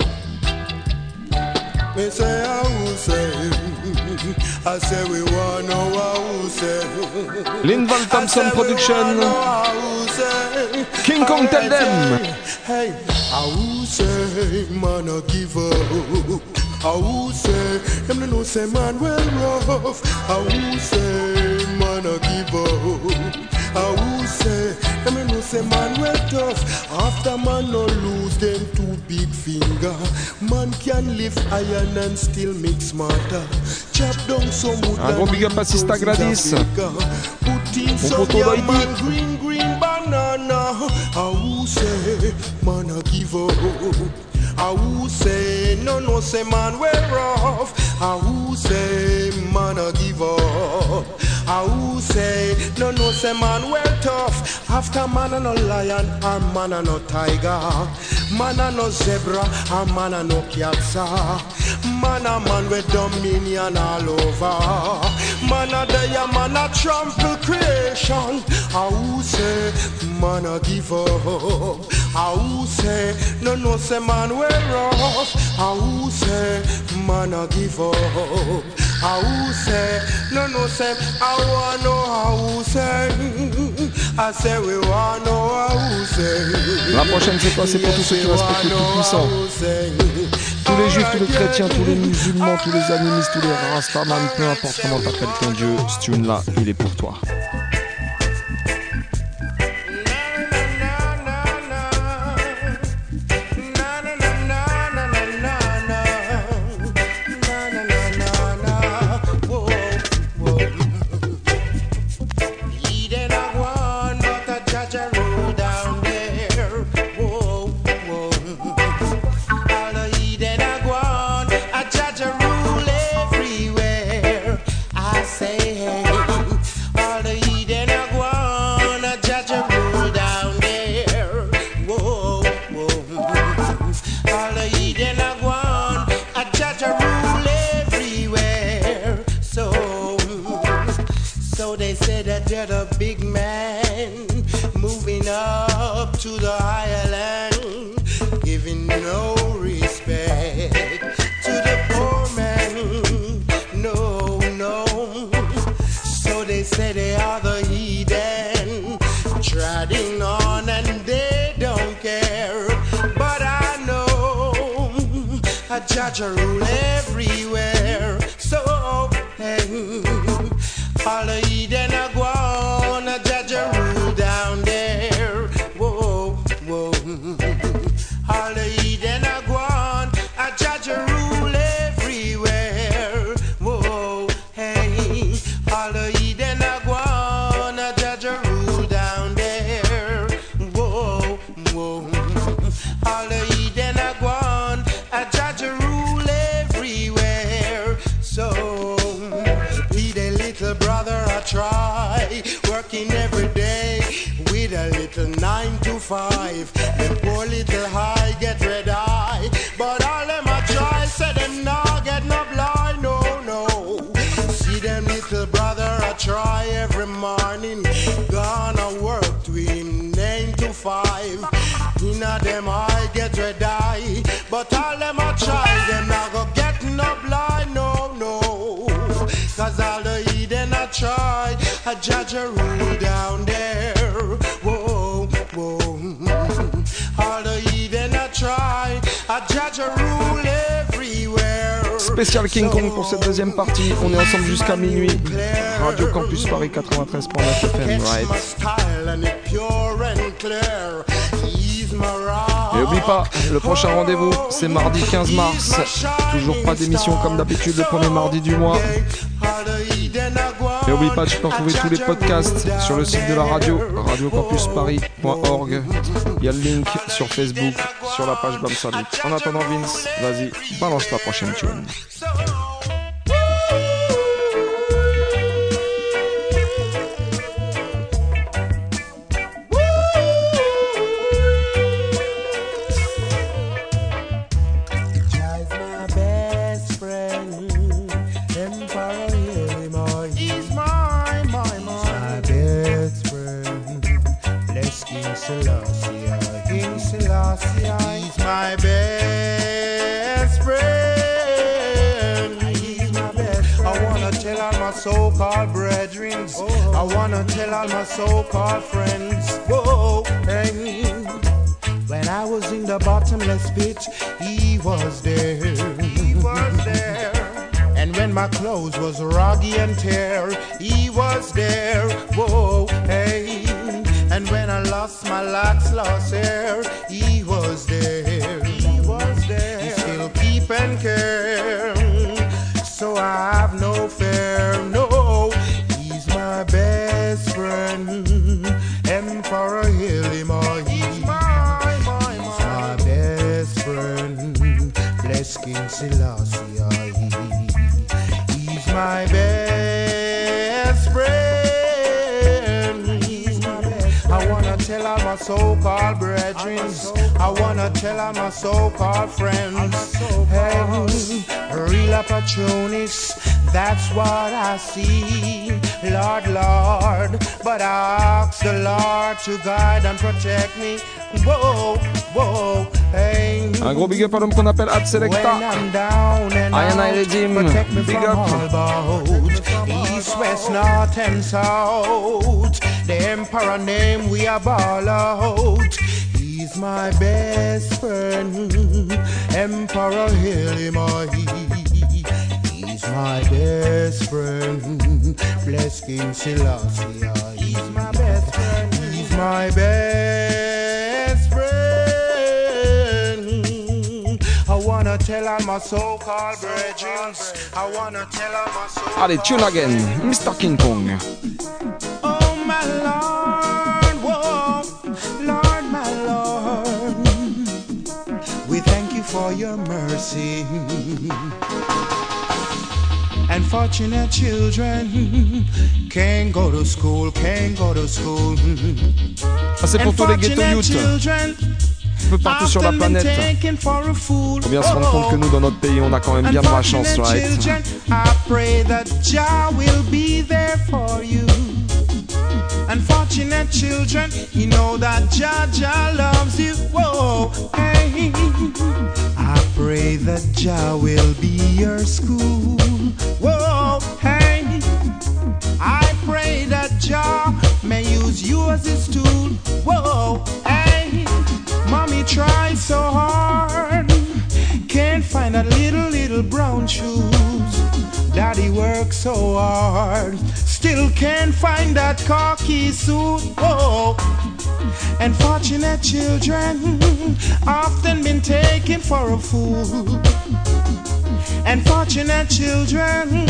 Me say I will say, I say we want know what say. Linval Thompson Production. King Kong tell them. Hey, I will say, man, I give up. I will say, them no know say man well rough. I will say, man, I give up. I will say, them no know say man well tough. After man no lose them two big finger, man can lift iron and still make smarter. Chop down some wood ah, Un gros big up à Sista in some poteau green banana. I will say, man, I give up. I will say, no, no, say, man, we're rough. I will say, man, I give up. Will say, no, no, say, man, we're tough. After man, and no lion, or man, and no tiger. Man, and no zebra, or man, and no cat. Man, a man with dominion all over. Man, a day, a man, a trample creation. I will say, man, I give up. I will say, no, no, say, man, we're rough. I will say, man, I give up. La prochaine, c'est quoi? C'est pour tous ceux qui respectent le Tout-Puissant. Tous les juifs, tous les chrétiens, tous les musulmans, tous les animistes, tous les rastaman, peu importe comment t'appelles ton Dieu, ce tune-là, il est pour toi. Judge a rule every day with a little nine to five. The poor little high get red eye, but all them I try, say them nah get no blind, no, no. See them little brother I try every morning, gonna work to him nine to five. Inna them I get red eye, but all them I try, them not go get no blind, no, no. Cause all the Eden I try, a judge a rule down there. Whoa, whoa. All the Eden I try, a judge a rule everywhere. Spécial King Kong pour cette deuxième partie. On est ensemble jusqu'à minuit. Radio Campus Paris 93.9 FM, right. Et oublie pas, le prochain rendez-vous, c'est mardi 15 mars. Toujours pas d'émission comme d'habitude le premier mardi du mois. Et oublie pas, peux retrouver tous les podcasts sur le site de la radio, radiocampusparis.org. Il y a le link sur Facebook, sur la page Bam Salut. En attendant Vince, vas-y, balance ta prochaine tune. Tell all my so-called friends. Whoa, hey. When I was in the bottomless pit, he was there. He was there. And when my clothes was roggy and tear, he was there. Whoa, hey. And when I lost my locks, lost hair, he was there. He was there. He still keep and care. So I have no fear, no. So-called brethren. I wanna tell all my so-called friends. so Hey, real opportunists, that's what I see. Lord, Lord, but I ask the Lord to guide and protect me. Whoa, whoa, hey. Un gros big up à l'homme qu'on appelle Ad Selecta. Ayana Redim, big up. East, west, north, and south. The emperor name we are ball out. He's my best friend, Emperor Hilima. He's my best friend, bless King Selassie. He's my best friend. He's my best tell all my so-called brethren. I wanna tell all my so Allez, tune again, Mr. King Kong. Oh my Lord, whoa, Lord, my Lord, we thank you for your mercy. Unfortunate children can't go to school, can't go to school. Ah, c'est pour tous les ghetto youth. children Un peu partout sur la planète. taken for a fool. Faut bien se rendre compte que nous, dans notre pays, on a quand même bien de la chance, right? children, I pray that Jah will be there for you. Unfortunate children, you know that Jah Jah loves you. Whoa, hey. I pray that Jah will be your school. Whoa, hey. I pray that Jah may use you as his tool. Whoa, hey. Tried so hard, can't find that little, little brown shoes. Daddy worked so hard, still can't find that khaki suit. Whoa. Unfortunate children often been taken for a fool. Unfortunate children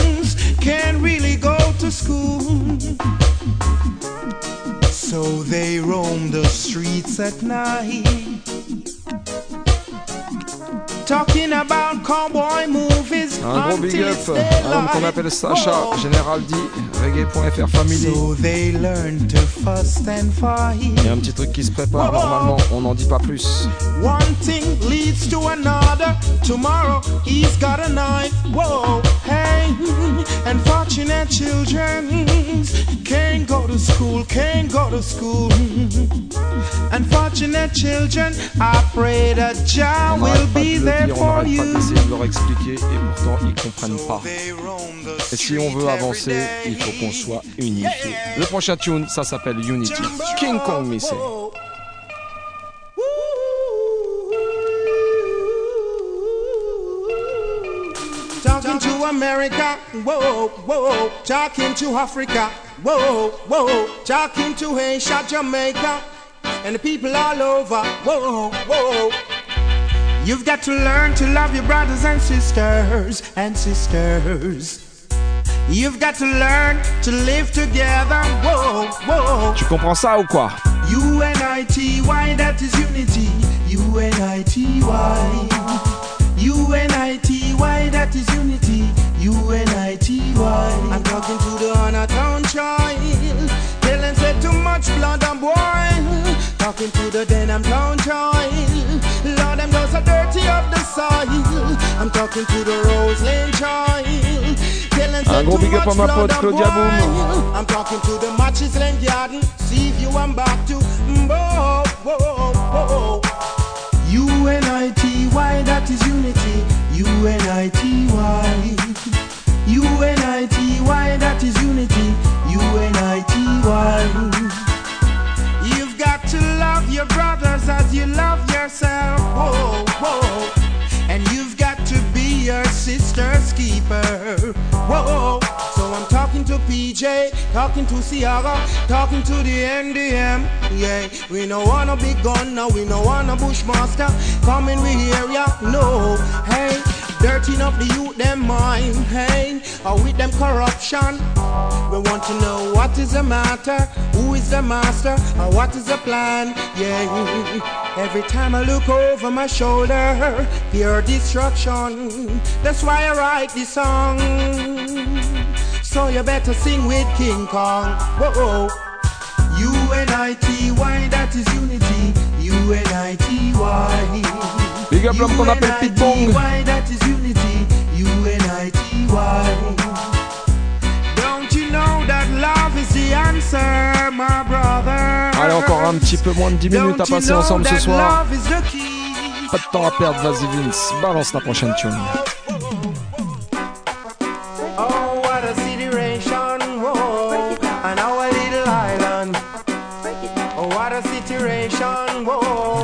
can't really go to school. So they roam the streets at night. Talking about cowboy movies Un gros big up it's à l'homme qu'on appelle Sacha. Général D, reggae.fr Family. So they learn to fuss and fight. Il y a un petit truc qui se prépare normalement, on n'en dit pas plus. One thing leads to another. Tomorrow he's got a knife. Whoa, hey, unfortunate children can't go to school, can't go to school. Unfortunate children, I pray that Jah will de be there on for n'arrête pas you. d'essayer de leur expliquer et pourtant ils comprennent pas. Et si on veut avancer, il faut qu'on soit unifié. Le prochain tune, ça s'appelle Unity. King Kong Missing. talking to America, whoa, whoa, talking to Africa, whoa, whoa, talking to Asia, Jamaica, and the people all over, whoa, whoa. You've got to learn to love your brothers and sisters and sisters. You've got to learn to live together, whoa, whoa. Tu comprends ça ou quoi U-N-I-T-Y, that is unity. U-N-I-T-Y. U-N-I-T-Y, that is unity. U-N-I-T-Y. I'm talking to the Hannah Town child. Them say too much blood and boil. Talking to the Denham town child. Lord, them those are dirty of the soil. I'm talking to the Rose Lane child. Tell them Un say gros too big up much à ma blood pote and Claudia Boom. I'm talking to the Matches Lane Garden. See if you I'm back to whoa, whoa, whoa. U-N-I-T-Y, that is unity. U-N-I-T-Y. U-N-I-T-Y, that is unity. U-N-I-T-Y. You've got to love your brothers as you love yourself. Whoa. Sister's keeper. Whoa. So I'm talking to PJ, talking to Ciara, talking to the NDM. Yeah, we no wanna be gunner, we no wanna bushmaster. Coming we area, no. Hey, dirtying up the youth them mind. Hey, or with them corruption. We want to know what is the matter, who is the master, or what is the plan. Yeah, every time I look over my shoulder, pure destruction. That's why I write this song. So you better sing with King Kong. Whoa. U-N-I-T-Y, that is unity. U-N-I-T-Y. Big up l'homme qu'on appelle Pitbong. U-N-I-T-Y, that is unity. U-N-I-T-Y. Don't you know that love is the answer, my brother? Allez, encore un petit peu moins de 10 minutes à passer know ensemble ce that soir. love is the key? Pas de temps à perdre, vas-y Vince, balance la prochaine tune.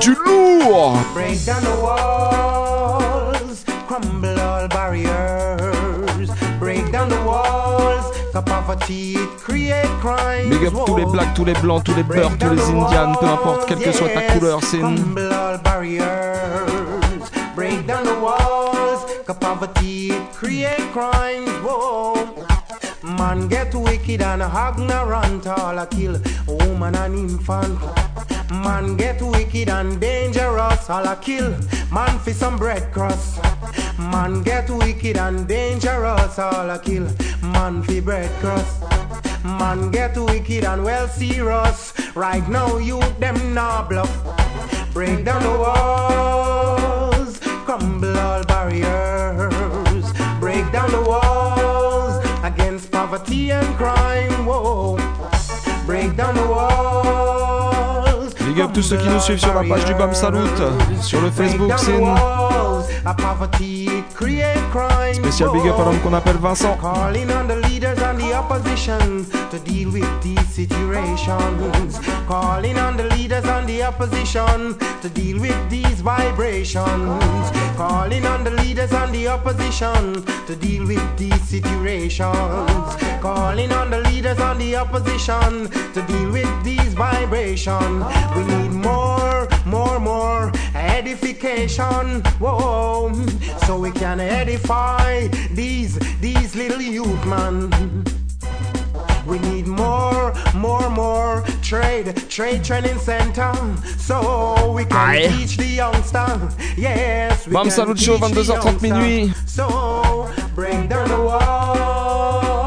Du lourd Break down the walls, crumble all barriers. Break down the walls, poverty, create crimes. Big up tous les blacks, tous les blancs, tous les beurs, tous les indians, peu importe quelle que soit ta couleur, c'est une... crumble all barriers. Break down the walls, poverty, create crimes. Whoa. Man get wicked and ignorant, all a kill woman and infant. Man get wicked and dangerous, all a kill man for some bread crust. Man get wicked and dangerous, all a kill man for bread crust. Man get wicked and well serious. Right now you them nah bluff. Break down the walls, crumble all barriers. Break down the walls against poverty and crime. Whoa. Break down the walls. Tous ceux qui nous suivent sur la page du BAM Salut, sur le Facebook Scene. Walls. A poverty it create crime. Spécial big up à l'homme qu'on appelle Vincent. Calling on the leaders and the opposition to deal with these situations. Calling on the leaders and the opposition to deal with these vibrations. Calling on the leaders and the opposition to deal with these situations. Calling on the leaders and the opposition to deal with these vibrations. We need more, more, more edification. Whoa, so we can edify these these little youth man. We need more, more, more trade, trade training center, so we can Aye. teach the youngster. Yes, we Bam can Salut Show, teach the 22h30 youngster. minuit. So break down the walls,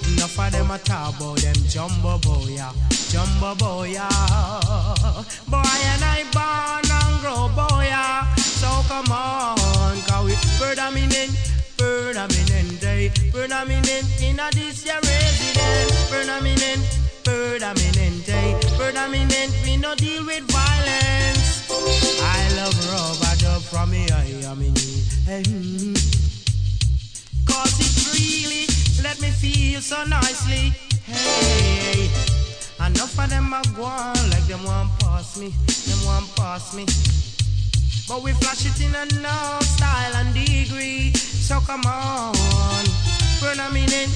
Enough of them a talk about them jumbo boy, yeah. jumbo boy. yeah. Boy and I born and grow boy, yeah. so come on, cause we predominant, predominant day, predominant in a this year resident, predominant, predominant day, predominant. We no deal with violence. I love rubber dub from me, I am. Hmm. Cause it really let me feel so nicely. Hey, enough of them are gone like them want pass me, them want pass me. But we flash it in enough style and degree. So come on, predominant,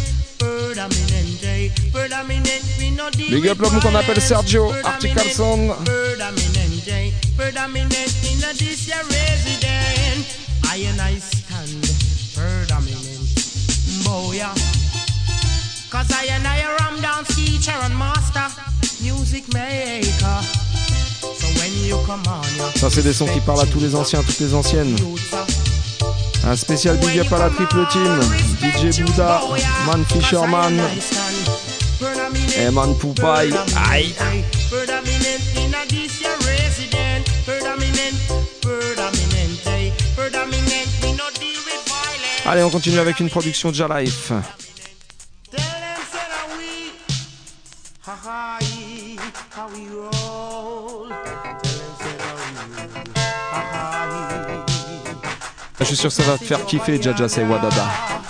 Big up l'homme qu'on appelle. Sergio Predominant, Articarson. Predominant, day, predominant in a this year resident. I and I stand predominant, boy. yeah. Cause I and I a ram down teacher and master, music maker. So when you come on, yeah. Ça, c'est des sons qui parlent à tous les anciens, toutes les anciennes. Un spécial big up à la triple team. DJ Bouddha, Man Fisherman et Man Poupaille. Aïe. Eh. Allez, on continue avec une production de Life. Suis sûr que ça va te faire kiffer, Jaja C'est Wadada.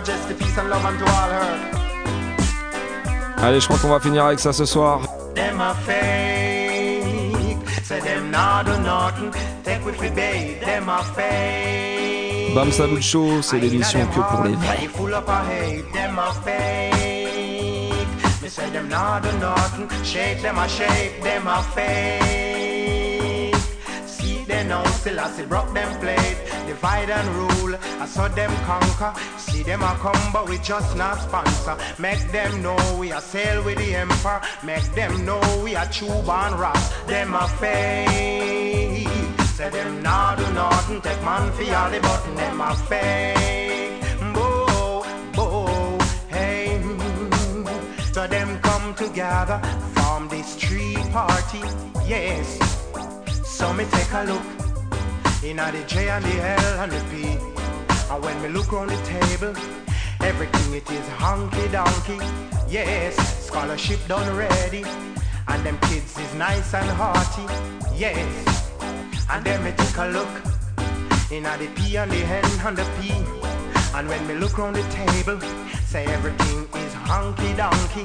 Majesty, peace and love unto all her. Allez, je crois qu'on va finir avec ça ce soir. Them a fake, say them not do nothing. Take with the bait, them a fake. Bam Salut Show, c'est l'émission que pour les. Me say them not do nothing. Shake them a shake, them a fake. See them now, still I still broke them plate. Divide and rule, I saw them conquer. See them a come, but we just not sponsor. Make them know we are sail with the emperor. Make them know we are tube and ras. Them a fake. Say them not do nothing. Take man for all the button. Them a fake. Bo, bo, hey. So them come together, form this tree party. Yes. So me take a look in the J and the L and the P. And when me look round the table, everything it is honky donkey. Yes, scholarship done ready. And them kids is nice and hearty. Yes. And then me take a look in the P and the N and the P. And when me look round the table, say everything is honky donkey.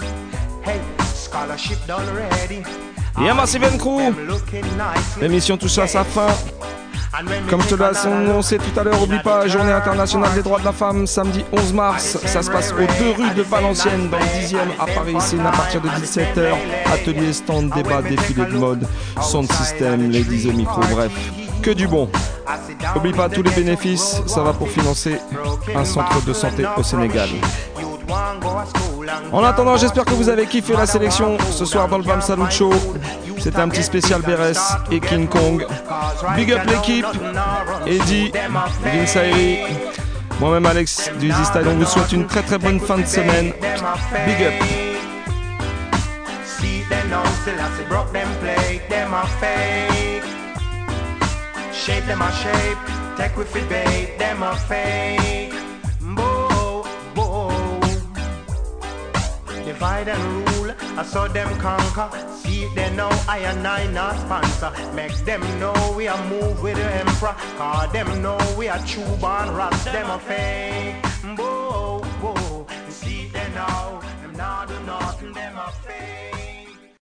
Hey, scholarship done ready. Et un Massive Crew. Them looking nicely. L'émission touche à sa fin. Comme je te annoncé tout à l'heure, oublie pas, journée internationale des droits de la femme, samedi 11 mars. Ça se passe aux deux rues de Valenciennes, dans le 10e à Paris. C'est à partir de 17h. Atelier, stand, débat, défilé de mode, sound system, ladies au micro, bref. que du bon. N'oublie pas tous les bénéfices, ça va pour financer un centre de santé au Sénégal. En attendant, j'espère que vous avez kiffé la sélection ce soir dans le Bam Salut Show. C'était un petit spécial BRS et King Kong. Big up l'équipe, Eddie, Vince Ayri, moi-même Alex du Easy Style. On vous souhaite une très très bonne fin de semaine. Big up. Divide and rule, I saw them conquer. See they know I and I not sponsor. Make them know we are move with the emperor. Cause them know we are true born rats, them a fake. Whoa,